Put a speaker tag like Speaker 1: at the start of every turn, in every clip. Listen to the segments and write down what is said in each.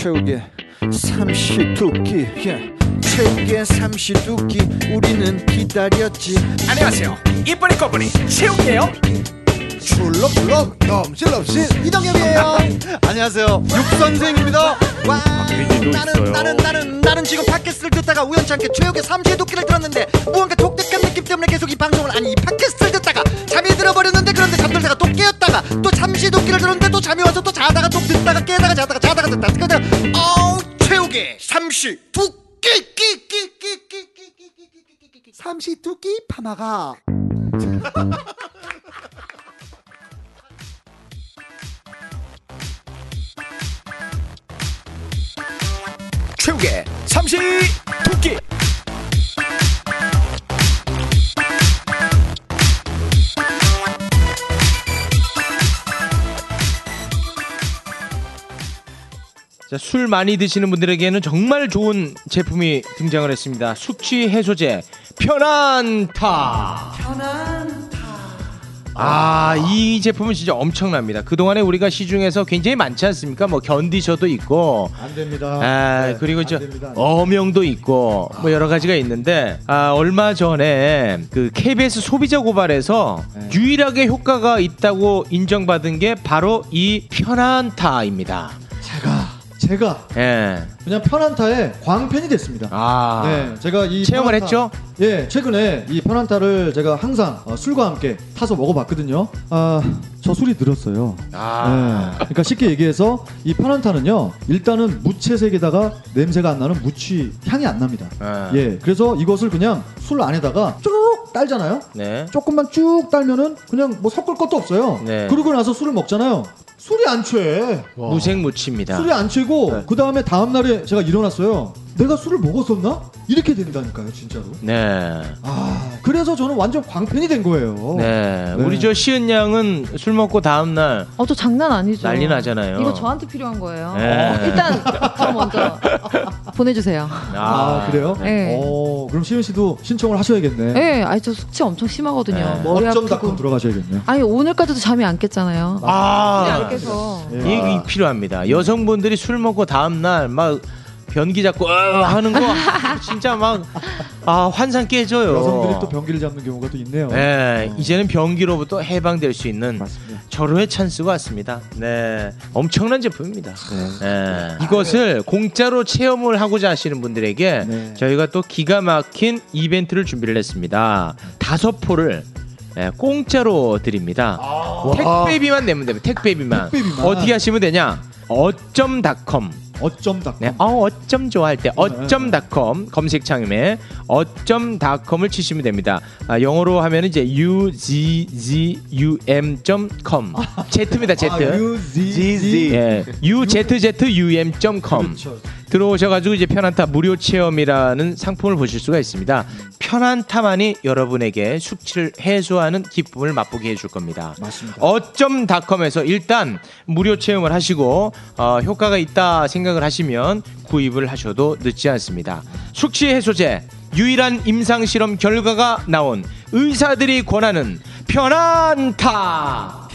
Speaker 1: 최후의 삼시두끼 예. 최후의 삼시두끼. 우리는 기다렸지.
Speaker 2: 안녕하세요. 이쁜이 꺼분이 채우게요.
Speaker 3: 출렁출렁. 넘실넘실 이동엽이에요. 안녕하세요. 육선생입니다. 와. 나는 나는 나는 나는 지금 팟캐스트를 듣다가 우연찮게 최욱의 삼시의 도끼를 들었는데 무언가 독특한 느낌 때문에 계속 이 방송을 아니 이 팟캐스트를 잠이 들어버렸는데 그런데 잠들다가 또 깨었다가 또 삼시의 도끼를 들었는데 또 잠이 와서 또 자다가 또 듣다가 깨다가 자다가 자다가 듣다가 그러다 어우 최욱의 삼시 두끼 삼시 두끼 파마가
Speaker 2: 최욱의 삼시 토끼.
Speaker 4: 자, 술 많이 드시는 분들에게는 정말 좋은 제품이 등장을 했습니다. 숙취 해소제 편안타. 아, 이 제품은 진짜 엄청납니다. 그동안에 우리가 시중에서 굉장히 많지 않습니까? 뭐 견디셔도 있고
Speaker 3: 안 됩니다
Speaker 4: 아,
Speaker 3: 네,
Speaker 4: 그리고 안저
Speaker 3: 됩니다.
Speaker 4: 어명도 있고 뭐 여러 가지가 있는데 아, 얼마 전에 그 KBS 소비자 고발에서
Speaker 3: 네.
Speaker 4: 유일하게 효과가 있다고 인정받은 게 바로 이 편안타입니다.
Speaker 3: 제가
Speaker 4: 예.
Speaker 3: 그냥 편안타의 광팬이 됐습니다.
Speaker 4: 아.
Speaker 3: 네, 제가 이
Speaker 4: 체험을
Speaker 3: 편안타-
Speaker 4: 했죠?
Speaker 3: 예, 최근에 이 편안타를 제가 항상 어, 술과 함께 타서 먹어봤거든요. 아, 저 술이 늘었어요.
Speaker 4: 아.
Speaker 3: 네, 그러니까 쉽게 얘기해서 이 편안타는요, 일단은 무채색에다가 냄새가 안 나는 무취 향이 안 납니다.
Speaker 4: 아.
Speaker 3: 예, 그래서 이것을 그냥 술 안에다가 쭉 딸잖아요.
Speaker 4: 네.
Speaker 3: 조금만 쭉 딸면은 그냥 뭐 섞을 것도 없어요.
Speaker 4: 네.
Speaker 3: 그러고 나서 술을 먹잖아요. 술이 안 취해.
Speaker 4: 무색무취입니다.
Speaker 3: 술이 안 취고
Speaker 4: 네.
Speaker 3: 그 다음에 다음 날에 제가 일어났어요. 내가 술을 먹었었나? 이렇게 된다니까요, 진짜로.
Speaker 4: 네.
Speaker 3: 아, 그래서 저는 완전 광팬이 된 거예요.
Speaker 4: 네.
Speaker 3: 네.
Speaker 4: 우리 저 시은 양은 술 먹고 다음 날
Speaker 5: 어, 저 장난 아니죠.
Speaker 4: 난리 나잖아요.
Speaker 5: 이거 저한테 필요한 거예요.
Speaker 4: 네.
Speaker 5: 어, 일단 저 먼저 보내주세요.
Speaker 3: 아, 그래요?
Speaker 5: 네.
Speaker 3: 어, 그럼 시은 씨도 신청을 하셔야겠네.
Speaker 5: 네, 아니 저 숙취 엄청 심하거든요.
Speaker 4: 네.
Speaker 5: 머리 아프고.
Speaker 3: 들어가셔야겠네요.
Speaker 5: 아니 오늘까지도 잠이 안 깼잖아요.
Speaker 4: 아.
Speaker 5: 안 깨서.
Speaker 3: 예.
Speaker 4: 이게 필요합니다. 여성분들이 술 먹고 다음 날 막 변기 잡고 어 하는 거 진짜 막 아, 환상 깨져요.
Speaker 3: 여성들이 또 변기를 잡는 경우가 또 있네요.
Speaker 4: 네,
Speaker 3: 어.
Speaker 4: 이제는 변기로부터 해방될 수 있는
Speaker 3: 맞습니다.
Speaker 4: 절호의 찬스가 왔습니다. 네, 엄청난 제품입니다. 네. 이것을 공짜로 체험을 하고자 하시는 분들에게
Speaker 3: 네.
Speaker 4: 저희가 또 기가 막힌 이벤트를 준비를 했습니다. 다섯 포를 네, 공짜로 드립니다. 택배비만 내면 됩니다. 택배비만.
Speaker 3: 택배비만.
Speaker 4: 어떻게 하시면 되냐? 어쩜닷컴
Speaker 3: 어쩜닷컴.
Speaker 4: 네, 어, 어쩜 좋아할 때 어쩜닷컴 검색창에 어쩜닷컴을 치시면 됩니다. 아, 영어로 하면 이제 u z z u m.com Z입니다. Z.
Speaker 3: 아, UZZ.
Speaker 4: 예, u z z u m.com
Speaker 3: 그렇죠.
Speaker 4: 들어오셔가지고 이제 편안타 무료 체험이라는 상품을 보실 수가 있습니다. 편안타만이 여러분에게 숙취를 해소하는 기쁨을 맛보게 해줄 겁니다.
Speaker 3: 맞습니다.
Speaker 4: 어쩜닷컴에서 일단 무료 체험을 하시고 어, 효과가 있다 생각을 하시면 구입을 하셔도 늦지 않습니다. 숙취 해소제 유일한 임상 실험 결과가 나온 의사들이 권하는 편안타.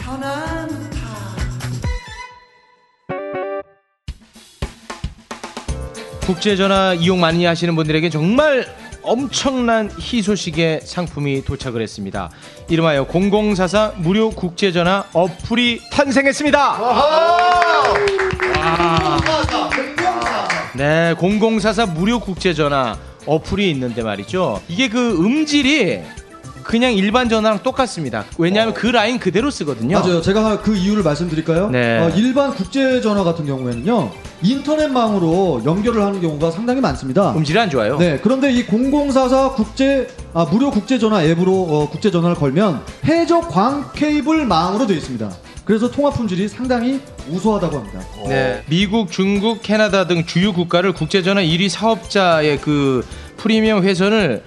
Speaker 4: 국제전화 이용 많이 하시는 분들에게 정말 엄청난 희소식의 상품이 도착을 했습니다. 이름하여 0044 무료 국제전화 어플이 탄생했습니다. 와. 네, 0044 무료 국제전화 어플이 있는데 말이죠. 이게 그 음질이 그냥 일반 전화랑 똑같습니다. 왜냐하면 그 라인 그대로 쓰거든요.
Speaker 3: 맞아요. 제가 그 이유를 말씀드릴까요?
Speaker 4: 네.
Speaker 3: 어, 일반 국제 전화 같은 경우에는요. 인터넷망으로 연결을 하는 경우가 상당히 많습니다.
Speaker 4: 음질이 안 좋아요.
Speaker 3: 네, 그런데 이 0044 국제 아, 무료 국제 전화 앱으로 어, 국제 전화를 걸면 해적 광 케이블 망으로 되어 있습니다. 그래서 통화 품질이 상당히 우수하다고 합니다.
Speaker 4: 네. 미국, 중국, 캐나다 등 주요 국가를 국제전화 1위 사업자의 그 프리미엄 회선을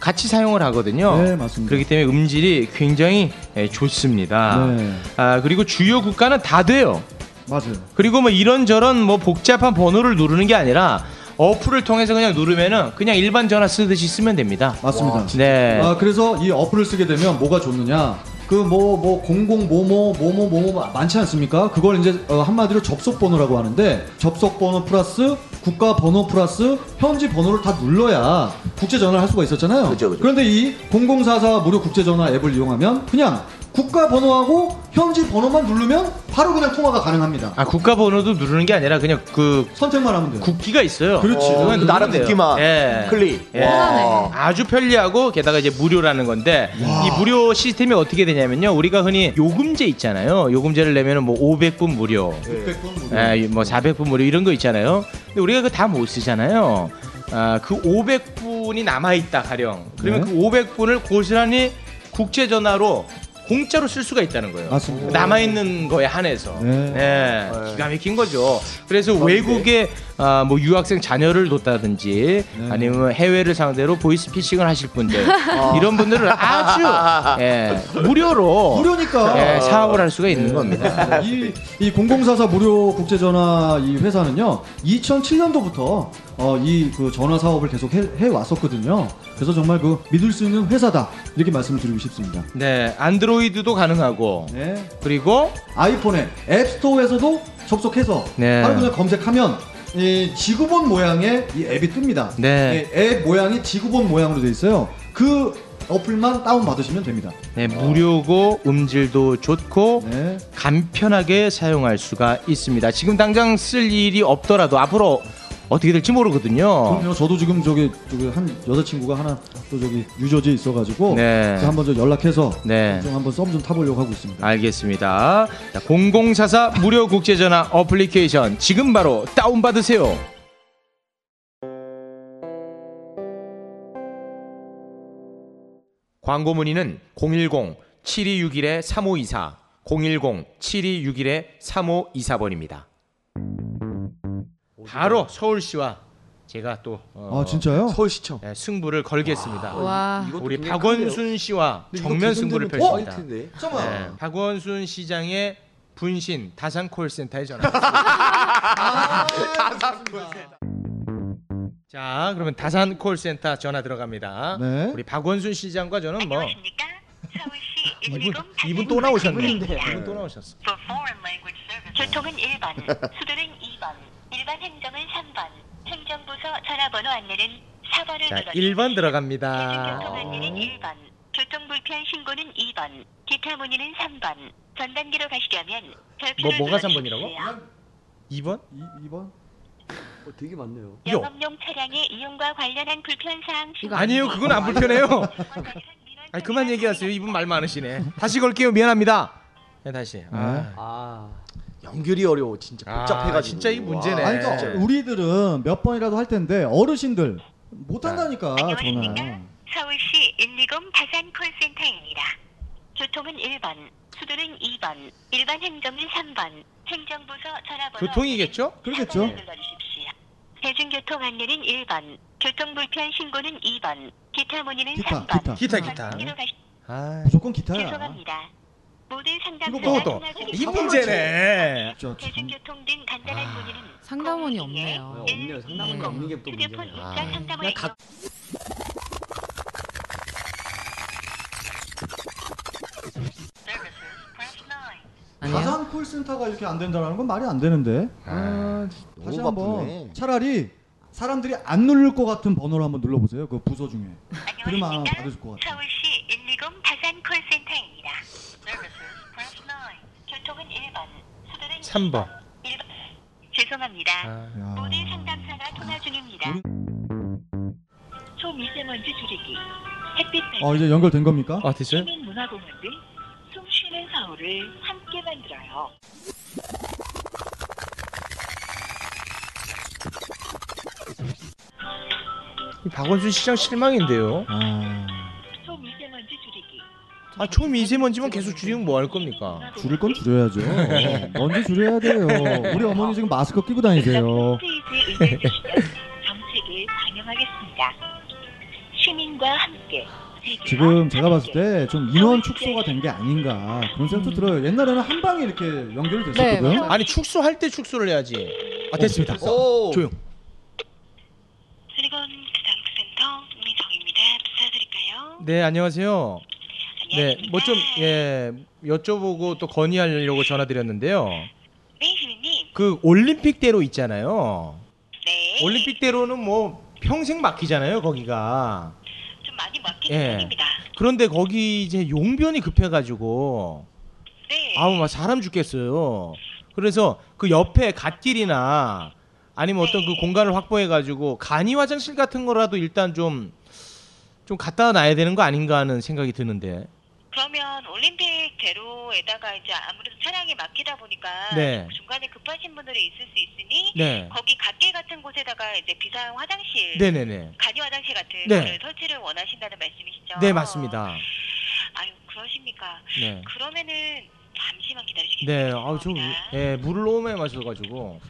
Speaker 4: 같이 사용을 하거든요.
Speaker 3: 네, 맞습니다.
Speaker 4: 그렇기 때문에 음질이 굉장히 예, 좋습니다.
Speaker 3: 네.
Speaker 4: 아, 그리고 주요 국가는 다 돼요.
Speaker 3: 맞아요.
Speaker 4: 그리고 뭐 이런저런 뭐 복잡한 번호를 누르는 게 아니라 어플을 통해서 그냥 누르면은 그냥 일반 전화 쓰듯이 쓰면 됩니다.
Speaker 3: 맞습니다.
Speaker 4: 네.
Speaker 3: 아, 그래서 이 어플을 쓰게 되면 뭐가 좋느냐? 그 뭐 뭐 공공 뭐뭐 뭐뭐 뭐뭐 많지 않습니까? 그걸 이제 어, 한마디로 접속 번호라고 하는데 접속 번호 플러스 국가 번호 플러스 현지 번호를 다 눌러야 국제 전화를 할 수가 있었잖아요.
Speaker 2: 그죠, 그죠.
Speaker 3: 그런데 이 0044 무료 국제 전화 앱을 이용하면 그냥 국가 번호하고 현지 번호만 누르면 바로 그냥 통화가 가능합니다.
Speaker 4: 아 국가 번호도 누르는 게 아니라 그냥 그
Speaker 3: 선택만 하면 돼요.
Speaker 4: 국기가 있어요.
Speaker 3: 그렇지.
Speaker 2: 어, 나라
Speaker 4: 돼요.
Speaker 2: 국기만
Speaker 4: 예.
Speaker 2: 클릭.
Speaker 4: 예.
Speaker 2: 와.
Speaker 4: 아주 편리하고 게다가 이제 무료라는 건데 이 무료 시스템이 어떻게 되냐면요. 우리가 흔히 요금제 있잖아요. 요금제를 내면은 뭐 500분 무료,
Speaker 3: 600분 무료.
Speaker 4: 예, 뭐 400분 무료 이런 거 있잖아요. 근데 우리가 그거 다못 쓰잖아요. 아, 그 500분이 남아 있다 가령. 그러면
Speaker 3: 네.
Speaker 4: 그 500분을 고스란히 국제 전화로 공짜로 쓸 수가 있다는 거예요.
Speaker 3: 맞습니다.
Speaker 4: 남아 있는 거에 한해서.
Speaker 3: 네.
Speaker 4: 네. 기가 막힌 거죠. 그래서 외국에 아, 뭐 유학생 자녀를 뒀다든지
Speaker 3: 네.
Speaker 4: 아니면 해외를 상대로 보이스피싱을 하실 분들 이런 분들은 아주 예, 무료로
Speaker 3: 무료니까.
Speaker 4: 예, 사업을 할 수가 있는 겁니다.
Speaker 3: 이, 이 0044 무료 국제전화 이 회사는요, 2007년도부터 어, 이 그 전화 사업을 계속 해, 해 왔었거든요. 그래서 정말 그 믿을 수 있는 회사다. 이렇게 말씀을 드리고 싶습니다.
Speaker 4: 네, 안드로이드도 가능하고
Speaker 3: 네.
Speaker 4: 그리고
Speaker 3: 아이폰에 앱스토어에서도 접속해서
Speaker 4: 네.
Speaker 3: 바로 그냥 검색하면 이 지구본 모양의 이 앱이 뜹니다.
Speaker 4: 네.
Speaker 3: 이앱 모양이 지구본 모양으로 돼 있어요. 그 어플만 다운 받으시면 됩니다.
Speaker 4: 네, 무료고 음질도 좋고
Speaker 3: 네.
Speaker 4: 간편하게 사용할 수가 있습니다. 지금 당장 쓸 일이 없더라도 앞으로 어떻게 될지 모르거든요.
Speaker 3: 그럼요. 저도 지금 저기 저기 한 여자친구가 하나 또 저기 유저지에 있어가지고
Speaker 4: 네.
Speaker 3: 그래서 한번 저 연락해서
Speaker 4: 네.
Speaker 3: 좀 한번 썸 좀 타보려고 하고 있습니다.
Speaker 4: 알겠습니다. 자, 0044 무료 국제전화 어플리케이션 지금 바로 다운받으세요. 광고 문의는 010-7261-3524, 010-7261-3524번입니다. 바로 서울시와 제가 또 어,
Speaker 3: 아 진짜요?
Speaker 2: 서울시청.
Speaker 4: 네, 승부를 걸겠습니다.
Speaker 5: 와.
Speaker 4: 우리
Speaker 2: 굉장히
Speaker 4: 박원순 씨와
Speaker 2: 근데 이거
Speaker 4: 정면 승부를
Speaker 2: 기존되는
Speaker 4: 펼칩니다.
Speaker 3: 잠깐만.
Speaker 4: 네, 박원순 시장의 분신 다산 콜센터에 전화. 자, 그러면 다산 콜센터 전화 들어갑니다.
Speaker 3: 네.
Speaker 4: 우리 박원순 시장과 저는 뭐
Speaker 6: 안녕하십니까? 서울시
Speaker 4: 이분
Speaker 6: 110
Speaker 4: 이분 또 나오셨네. 이분 또 나오셨어.
Speaker 6: For foreign language service. 교통은 1번, 수도는 2번, 일반 행정은 3번, 행정부서 전화번호 안내는 4번을
Speaker 4: 자,
Speaker 6: 눌러주세요.
Speaker 4: 1번 들어갑니다.
Speaker 6: 대중교통 안내는 1번, 교통불편 신고는 2번, 기타 문의는 3번, 전단기로 가시려면 별표를
Speaker 4: 뭐, 뭐가
Speaker 6: 눌러주십시오.
Speaker 4: 3번이라고? 2번?
Speaker 3: 2, 번
Speaker 2: 어, 되게 많네요.
Speaker 4: 요.
Speaker 6: 영업용 차량의 이용과 관련한 불편사항
Speaker 5: 이거
Speaker 4: 아니에요. 그건 안 불편해요. 아니, 그만 얘기하세요. 이분 말 많으시네. 다시 걸게요. 미안합니다. 네, 다시. 아,
Speaker 2: 아 연결이 어려워 진짜
Speaker 4: 아,
Speaker 2: 복잡해가지고.
Speaker 4: 진짜 이 문제네.
Speaker 3: 아니 그러니까
Speaker 4: 진짜.
Speaker 3: 우리들은 몇 번이라도 할 텐데 어르신들 못 한다니까
Speaker 6: 안녕하십니까?
Speaker 3: 전화.
Speaker 6: 서울시 120 다산 콜센터입니다. 교통은 1번, 수도는 2번, 일반 행정은 3번, 행정부서 전화번호
Speaker 4: 교통이겠죠?
Speaker 3: 그러겠죠.
Speaker 6: 4번을 눌러주십시오. 대중교통 안내는 1번, 교통불편 신고는 2번, 기타 문의는
Speaker 3: 기타,
Speaker 6: 3번.
Speaker 3: 기타.
Speaker 4: 기타, 기타.
Speaker 6: 가시-
Speaker 4: 아,
Speaker 3: 무조건 기타야.
Speaker 6: 죄송합니다. 모든
Speaker 4: 이거
Speaker 6: 상담사가
Speaker 4: 또, 또.
Speaker 6: 중에
Speaker 4: 이 문제네.
Speaker 6: 대중교통 등 간단한 문의는
Speaker 5: 상담원이
Speaker 6: 02에
Speaker 5: 없네요.
Speaker 2: 어, 없네요. 상담원이 없는 게 또
Speaker 6: 휴대폰. 입자 상담을
Speaker 2: 각-?
Speaker 3: 가상 콜센터가 이렇게 안 된다는 건 말이 안 되는데. 아, 다시
Speaker 2: 너무
Speaker 3: 한번
Speaker 2: 바쁘네.
Speaker 3: 차라리 사람들이 안 누를 것 같은 번호를 한번 눌러보세요. 그 부서 중에. 그러면
Speaker 6: 안녕하십니까?
Speaker 3: 받으실 것 같아요.
Speaker 6: 서울시 120 다산 콜센터입니다. 교통은 1번, 수도는
Speaker 4: 3번.
Speaker 6: 1번. 죄송합니다.
Speaker 4: 아.
Speaker 3: 야.
Speaker 6: 모든 상담사가 통화 중입니다. 초미세먼지 줄이기, 햇빛 발전,
Speaker 3: 어 이제 연결된 겁니까?
Speaker 4: 아, 됐어요?
Speaker 6: 시민문화공원 등 숨 쉬는 서울을 함께 만들어요.
Speaker 4: 이 박원순 시장 실망인데요.
Speaker 3: 아,
Speaker 4: 아, 초미세먼지만 계속 줄이면 뭐 할 겁니까?
Speaker 3: 줄일 건 줄여야죠. 먼저 줄여야 돼요. 우리 어머니 지금 마스크 끼고 다니세요.
Speaker 6: 홈페이지에 의뢰해 주시면 정책을 반영하겠습니다. 시민과 함께 세계와
Speaker 3: 지금 제가 봤을
Speaker 6: 함께.
Speaker 3: 때 좀 인원 축소가 된 게 아닌가 그런 생각도 들어요. 옛날에는 한 방에 이렇게 연결이 됐었거든요.
Speaker 5: 네,
Speaker 4: 아니, 축소할 때 축소를 해야지. 아, 됐습니다.
Speaker 2: 오.
Speaker 4: 조용.
Speaker 6: 수리건 기상센터 민정입니다. 부탁드릴까요?
Speaker 4: 네, 안녕하세요. 네, 뭐 좀 예, 여쭤보고 또 건의하려고 전화드렸는데요.
Speaker 7: 네, 주인님.
Speaker 4: 그 올림픽대로 있잖아요.
Speaker 7: 네.
Speaker 4: 올림픽대로는 뭐 평생 막히잖아요, 거기가.
Speaker 7: 좀 많이 막히는
Speaker 4: 예.
Speaker 7: 편입니다.
Speaker 4: 그런데 거기 이제 용변이 급해가지고
Speaker 7: 네.
Speaker 4: 아우 막 사람 죽겠어요. 그래서 그 옆에 갓길이나 아니면 어떤 그
Speaker 7: 네.
Speaker 4: 공간을 확보해가지고 간이 화장실 같은 거라도 일단 좀 좀 갖다 놔야 되는 거 아닌가 하는 생각이 드는데.
Speaker 7: 그러면 올림픽 대로에다가 이제 아무래도 차량이 막히다 보니까
Speaker 4: 네.
Speaker 7: 중간에 급하신 분들이 있을 수 있으니
Speaker 4: 네.
Speaker 7: 거기 갓길 같은 곳에다가 이제 비상 화장실,
Speaker 4: 네네네.
Speaker 7: 간이 화장실 같은
Speaker 4: 네.
Speaker 7: 거를 설치를 원하신다는 말씀이시죠?
Speaker 4: 네 맞습니다.
Speaker 7: 아유 그러십니까?
Speaker 4: 네.
Speaker 7: 그러면은 잠시만 기다리시겠어요?
Speaker 4: 네. 아우 저 예, 물을 너무 많이 마셔가지고.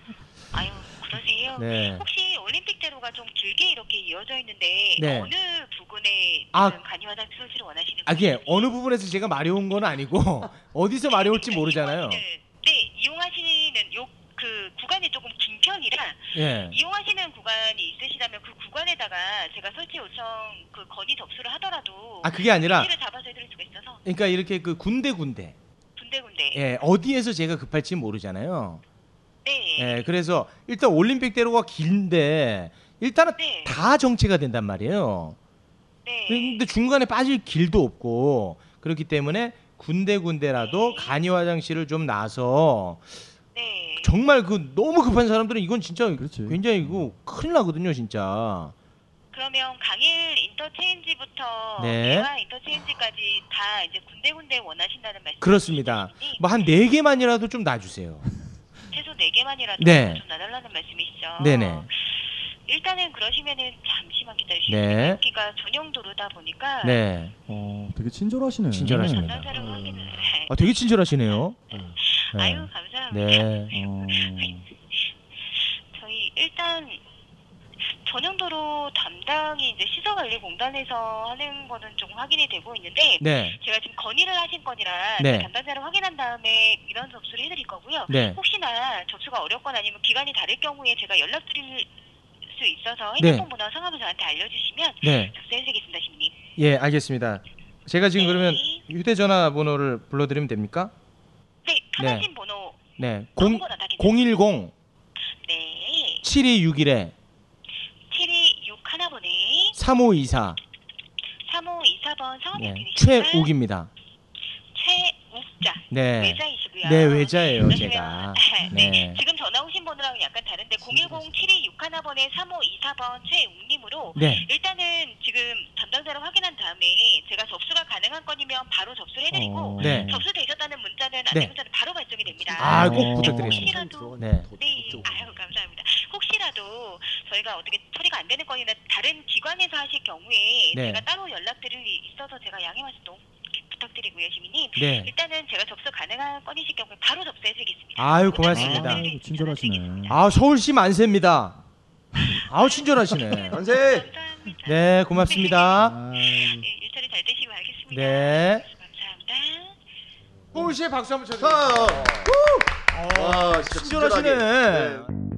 Speaker 7: 아유 그러세요?
Speaker 4: 네.
Speaker 7: 혹시 올림픽 대로가 좀 길게 이렇게 이어져 있는데
Speaker 4: 네.
Speaker 7: 어느 부근에
Speaker 4: 아.
Speaker 7: 지금 간이 화장실 설치를 원하시는
Speaker 4: 아,
Speaker 7: 거예요?
Speaker 4: 이게 어느 부분에서 제가 마려운 건 아니고 어디서 마려울지 모르잖아요.
Speaker 7: 이용하시는- 네, 이용하시는 요 그 구간이 조금 긴 편이라
Speaker 4: 예.
Speaker 7: 이용하시는 구간이 있으시다면 그 구간에다가 제가 설치 요청 그 건의 접수를 하더라도
Speaker 4: 아 그게 아니라
Speaker 7: 위치를 잡아서 해드릴 수가 있어서
Speaker 4: 그러니까 이렇게 그 군데 군데
Speaker 7: 군데군데
Speaker 4: 예 어디에서 제가 급할지 모르잖아요.
Speaker 7: 네.
Speaker 4: 예 그래서 일단 올림픽 대로가 긴데 일단은
Speaker 7: 네.
Speaker 4: 다 정체가 된단 말이에요.
Speaker 7: 네.
Speaker 4: 근데 중간에 빠질 길도 없고 그렇기 때문에 군데 군데라도
Speaker 7: 네.
Speaker 4: 간이 화장실을 좀 놔서
Speaker 7: 네.
Speaker 4: 정말 그 너무 급한 사람들은 이건 진짜
Speaker 8: 그렇지.
Speaker 4: 굉장히 이거 큰일 나거든요 진짜.
Speaker 7: 그러면 강일 인터체인지부터
Speaker 4: 네.
Speaker 7: 대화 인터체인지까지 다 이제 군데군데 원하신다는 말씀
Speaker 4: 그렇습니다. 뭐 한 네 개만이라도 좀 놔주세요.
Speaker 7: 최소 4개만이라도
Speaker 4: 네.
Speaker 7: 좀 놔달라는 말씀이시죠?
Speaker 4: 네네.
Speaker 7: 일단은 그러시면은 잠시만 기다리시죠.
Speaker 4: 네.
Speaker 7: 여기가 전용 도로다 보니까
Speaker 4: 네.
Speaker 8: 어, 되게 친절하시네.
Speaker 4: 친절하십니다.
Speaker 7: 전단사를 확인을
Speaker 4: 아 되게 친절하시네요.
Speaker 7: 아유 감사합니다.
Speaker 4: 네.
Speaker 8: 어,
Speaker 7: 저희 일단 전용도로 담당이 이제 시설관리공단에서 하는 거는 좀 확인이 되고 있는데
Speaker 4: 네.
Speaker 7: 제가 지금 건의를 하신 건이라
Speaker 4: 네.
Speaker 7: 그 담당자를 확인한 다음에 민원 접수를 해드릴 거고요.
Speaker 4: 네.
Speaker 7: 혹시나 접수가 어렵거나 아니면 기간이 다를 경우에 제가 연락드릴 수 있어서
Speaker 4: 네.
Speaker 7: 핸드폰 번호 성함을 저한테 알려주시면
Speaker 4: 네.
Speaker 7: 접수해드리겠습니다, 시민님.
Speaker 4: 예, 알겠습니다. 제가 지금
Speaker 7: 네.
Speaker 4: 그러면 휴대전화 번호를 불러드리면 됩니까?
Speaker 7: 네, 편하신 번호
Speaker 4: 네. 0,
Speaker 7: 아무거나 다 괜찮습니다.
Speaker 4: 010
Speaker 7: 네,
Speaker 4: 7261에
Speaker 7: 7261 번에
Speaker 4: 3524
Speaker 7: 3524번 성함이
Speaker 4: 네. 최욱입니다.
Speaker 7: 최욱자.
Speaker 4: 네.
Speaker 7: 외자이시고요.
Speaker 4: 네, 외자예요,
Speaker 7: 그러시면-
Speaker 4: 제가.
Speaker 7: 네.
Speaker 4: 네.
Speaker 7: 지금 전화 오신 번호랑은 약간 다른데 010-7261번에 3524번 최웅님으로
Speaker 4: 네.
Speaker 7: 일단은 지금 담당자를 확인한 다음에 제가 접수가 가능한 건이면 바로 접수를 해드리고
Speaker 8: 어.
Speaker 4: 네.
Speaker 7: 접수되셨다는 문자는
Speaker 4: 네.
Speaker 7: 안내 문자는 바로 발송이 됩니다.
Speaker 4: 아, 꼭
Speaker 8: 어.
Speaker 4: 부탁드리겠습니다.
Speaker 7: 혹시라도
Speaker 4: 네.
Speaker 7: 네, 아유 감사합니다. 혹시라도 저희가 어떻게 처리가 안 되는 건이나 다른 기관에서 하실 경우에
Speaker 4: 네.
Speaker 7: 제가 따로 연락드릴 일이 있어서 제가 양해 말씀 너무 부탁드리고요, 시민님.
Speaker 4: 네.
Speaker 7: 일단은 제가 접수 가능한 건이실 경우에 바로 접수해드리겠습니다.
Speaker 4: 아유, 고맙습니다.
Speaker 8: 아이고, 친절하시네.
Speaker 4: 아, 서울시 만세입니다. 아우, 친절하시네.
Speaker 9: 만세.
Speaker 7: 감사합니다.
Speaker 4: 네, 고맙습니다.
Speaker 8: 아이고.
Speaker 7: 네, 일처리 잘 되시고 알겠습니다.
Speaker 4: 네.
Speaker 7: 감사합니다.
Speaker 4: 서울시에 박수 한번 쳐주세요.
Speaker 9: 와, 진짜
Speaker 4: 친절하시네.
Speaker 9: 친절하게.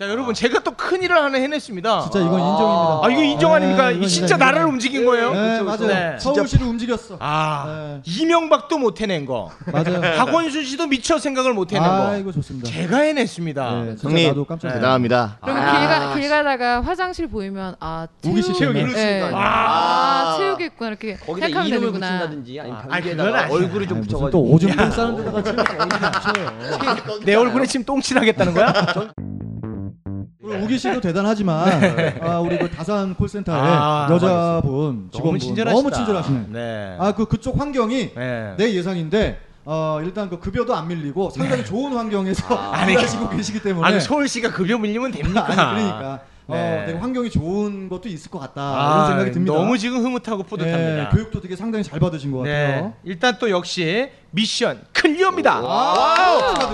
Speaker 4: 자, 여러분, 제가 또 큰일을 하나 해냈습니다.
Speaker 8: 진짜 이건 인정입니다.
Speaker 4: 아, 이거 인정 아닙니까?
Speaker 8: 네,
Speaker 4: 진짜
Speaker 8: 진짜
Speaker 4: 나라를
Speaker 8: 인정.
Speaker 4: 움직인 거예요?
Speaker 8: 네,
Speaker 9: 그쵸,
Speaker 8: 맞아요.
Speaker 4: 네.
Speaker 8: 서울시를 움직였어.
Speaker 4: 아,
Speaker 8: 네.
Speaker 4: 이명박도 못 해낸 거.
Speaker 8: 맞아요.
Speaker 4: 박원순 씨도 미처 생각을 못 해낸 거.
Speaker 8: 아이고 좋습니다.
Speaker 4: 제가 해냈습니다.
Speaker 8: 네, 진짜
Speaker 9: 형님.
Speaker 8: 나도 깜짝 놀랐어요.
Speaker 9: 대단합니다.
Speaker 5: 그럼
Speaker 4: 아,
Speaker 5: 길, 가, 길 가다가 화장실 보이면 아
Speaker 8: 우기 씨
Speaker 5: 체육-
Speaker 8: 때문에.
Speaker 5: 네.
Speaker 9: 아,
Speaker 5: 아. 체육이 있구나 이렇게
Speaker 9: 거기다
Speaker 5: 생각하면
Speaker 9: 이름을
Speaker 5: 되는구나.
Speaker 9: 붙인다든지 아니면
Speaker 4: 아,
Speaker 9: 벽에다가
Speaker 4: 아니야.
Speaker 9: 얼굴을 좀
Speaker 8: 아니, 무슨
Speaker 9: 붙여가지고
Speaker 8: 또 오줌 똥 싸는 데다가 체육 어디다 붙여요.
Speaker 4: 내 얼굴에 지금 똥칠하겠다는 거야?
Speaker 8: 우리 우기 씨도 대단하지만 아, 우리 그 다산 콜센터의
Speaker 4: 아,
Speaker 8: 여자분 직원분
Speaker 4: 친절하시다.
Speaker 8: 너무 친절하시네.
Speaker 4: 네.
Speaker 8: 아 그 그쪽 환경이
Speaker 4: 네.
Speaker 8: 내 예상인데 어 일단 그 급여도 안 밀리고 상당히 좋은 환경에서
Speaker 4: 아니,
Speaker 8: 일하시고 계시기 때문에
Speaker 4: 아, 그 서울시가 급여 밀리면 됩니까?
Speaker 8: 아니 그러니까 어,
Speaker 4: 네.
Speaker 8: 되게 환경이 좋은 것도 있을 것 같다
Speaker 4: 아,
Speaker 8: 이런 생각이 듭니다.
Speaker 4: 너무 지금 흐뭇하고 뿌듯합니다.
Speaker 8: 예, 교육도 되게 상당히 잘 받으신 것
Speaker 4: 네.
Speaker 8: 같아요.
Speaker 4: 일단 또 역시 미션 클리어입니다.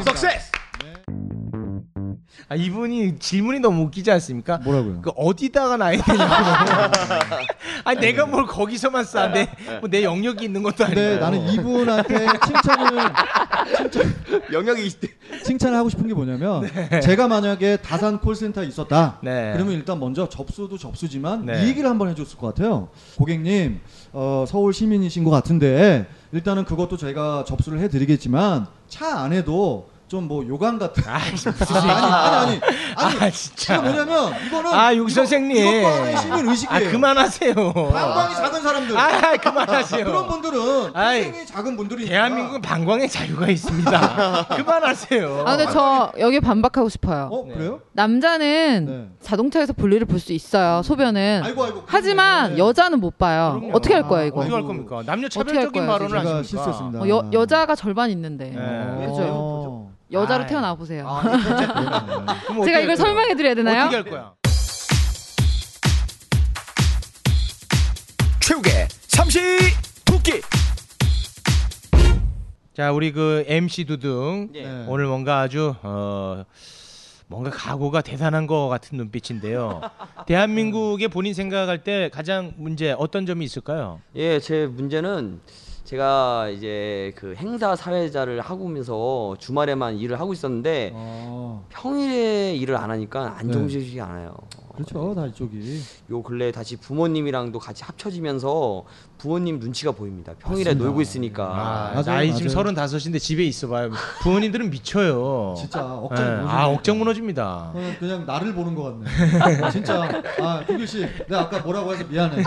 Speaker 4: 석세스. 아 이분이 질문이 너무 웃기지 않습니까?
Speaker 3: 뭐라고요?
Speaker 4: 그 어디다가 놔야 되냐고. 아니 내가 뭘 거기서만 쏴? 내, 뭐 내 영역이 있는 것도 아니고.
Speaker 3: 근데 나는 이분한테 칭찬을
Speaker 9: 영역이 있-
Speaker 3: 칭찬을 하고 싶은 게 뭐냐면 제가 만약에 다산 콜센터에 있었다.
Speaker 4: 네.
Speaker 3: 그러면 일단 먼저 접수도 접수지만
Speaker 4: 네.
Speaker 3: 이 얘기를 한번 해줬을 것 같아요. 고객님 어, 서울 시민이신 것 같은데 일단은 그것도 저희가 접수를 해드리겠지만 차 안에도 좀 뭐 요강 같은
Speaker 4: 무슨
Speaker 3: 아니. 아니 아니 아니
Speaker 4: 아, 진짜.
Speaker 3: 이거 뭐냐면 이거는
Speaker 4: 아, 육
Speaker 3: 이거-
Speaker 4: 선생님.
Speaker 3: 이것도 하나의 시민
Speaker 4: 아
Speaker 3: 의식이에요.
Speaker 4: 그만하세요.
Speaker 3: 방광이 작은 사람들.
Speaker 4: 아 그만하세요.
Speaker 3: 그런 분들은
Speaker 4: 아이,
Speaker 3: 굉장히 작은 분들이
Speaker 4: 대한민국은 방광의 자유가 있습니다. 그만하세요.
Speaker 5: 아 근데 저 여기 반박하고 싶어요.
Speaker 3: 어 그래요?
Speaker 5: 남자는
Speaker 3: 네.
Speaker 5: 자동차에서 볼일을 볼수 있어요. 소변은.
Speaker 3: 아이고 아이고.
Speaker 5: 하지만
Speaker 3: 네.
Speaker 5: 여자는 못 봐요.
Speaker 4: 그럼요.
Speaker 5: 어떻게 할 거예요 이거?
Speaker 4: 어떻게 할. 겁니까? 남녀 차별적인
Speaker 3: 제가
Speaker 4: 하십니까?
Speaker 3: 실수했습니다.
Speaker 5: 어, 여, 여자가 절반 있는데.
Speaker 4: 네.
Speaker 5: 그죠?
Speaker 3: 어.
Speaker 5: 여자로
Speaker 4: 아이.
Speaker 5: 태어나 보세요.
Speaker 4: 그럼 어떻게
Speaker 5: 제가
Speaker 4: 할
Speaker 5: 이걸? 설명해 드려야 되나요?
Speaker 4: 어떻게 할 거야?
Speaker 2: 최욱의 삼시 도끼.
Speaker 4: 자 우리 그 MC 두둥
Speaker 3: 네.
Speaker 4: 오늘 뭔가 아주 어 뭔가 각오가 대단한 것 같은 눈빛인데요. 대한민국의 본인 생각할 때 가장 문제 어떤 점이 있을까요?
Speaker 9: 예, 제 문제는 제가 이제 그 행사 사회자를 하고 오면서 주말에만 일을 하고 있었는데
Speaker 3: 어.
Speaker 9: 평일에 일을 안 하니까
Speaker 3: 네.
Speaker 9: 안정적이지 않아요.
Speaker 3: 그렇죠 다 이쪽이.
Speaker 9: 요 근래 다시 부모님이랑도 같이 합쳐지면서 부모님 눈치가 보입니다. 평일에
Speaker 3: 맞습니다.
Speaker 9: 놀고 있으니까.
Speaker 4: 아,
Speaker 3: 맞아요,
Speaker 4: 나이 지금
Speaker 3: 맞아요.
Speaker 4: 서른다섯인데 집에 있어봐요. 부모님들은 미쳐요.
Speaker 3: 진짜
Speaker 4: 예.
Speaker 3: 억장 무너지네.
Speaker 4: 아 억장 무너집니다.
Speaker 3: 그냥, 그냥 나를 보는 것 같네. 진짜. 아, 두길 씨, 내가 아까 뭐라고 해서 미안해.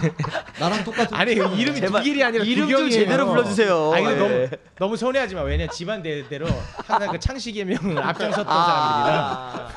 Speaker 3: 나랑 똑같은.
Speaker 4: 아니 이름이
Speaker 9: 제발
Speaker 4: 두길이 아니라
Speaker 9: 이름 좀
Speaker 4: 두경이에요.
Speaker 9: 제대로 불러주세요.
Speaker 4: 아니 근데
Speaker 9: 예.
Speaker 4: 너무 너무 서운해하지 마. 왜냐 집안 대대로 항상 그 창식의 명을 앞장섰던
Speaker 9: 아,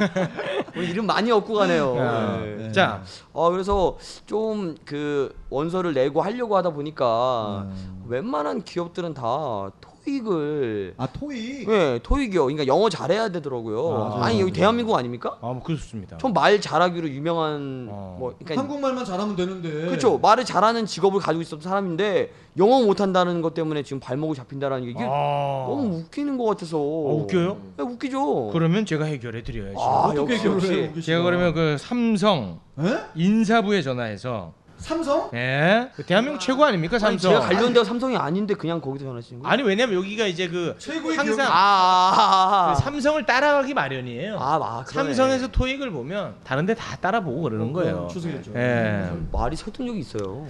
Speaker 9: 우리 이름 많이 얻고 가네요.
Speaker 4: 사람들이라.
Speaker 9: 예.
Speaker 4: 아,
Speaker 9: 자어 그래서 좀 그 원서를 내고 하려고 하다 보니 까
Speaker 3: 음.
Speaker 9: 웬만한 기업들은 다 토익을
Speaker 3: 아, 토익.
Speaker 9: 예 토익이요. 그러니까 영어 잘해야 되더라고요.
Speaker 3: 아, 맞아요.
Speaker 9: 아니 여기 대한민국 아닙니까?
Speaker 4: 아, 뭐 그렇습니다.
Speaker 9: 전 말 잘하기로 유명한
Speaker 4: 어.
Speaker 9: 뭐 그러니까
Speaker 3: 한국말만 잘하면 되는데.
Speaker 9: 그렇죠. 말을 잘하는 직업을 가지고 있었던 사람인데 영어 못한다는 것 때문에 지금 발목을 잡힌다라는 게 이게
Speaker 4: 아,
Speaker 9: 너무 웃기는 것 같아서.
Speaker 4: 웃겨요?
Speaker 9: 네, 웃기죠.
Speaker 4: 그러면 제가 해결해 드려야죠.
Speaker 9: 아,
Speaker 3: 어떻게
Speaker 9: 역시,
Speaker 3: 씨가?
Speaker 4: 제가 그러면 그 삼성
Speaker 3: 에?
Speaker 4: 인사부에 전화해서
Speaker 3: 삼성?
Speaker 4: 예, 그 대한민국 최고 아닙니까
Speaker 9: 아니,
Speaker 4: 삼성?
Speaker 9: 제가 관련돼가 삼성이 아닌데 그냥 거기서 전화하시는 거예요?
Speaker 4: 아니 왜냐면 여기가 이제 그
Speaker 3: 최고의
Speaker 4: 항상
Speaker 3: 기업이-
Speaker 9: 아, 아, 아,
Speaker 4: 그 삼성을 따라가기 마련이에요.
Speaker 9: 아, 아, 그러네.
Speaker 4: 삼성에서 토익을 보면 다른데 다 따라보고 그러는 거예요.
Speaker 3: 그건 추석이었죠.
Speaker 4: 예.
Speaker 9: 말이 설득력이 있어요.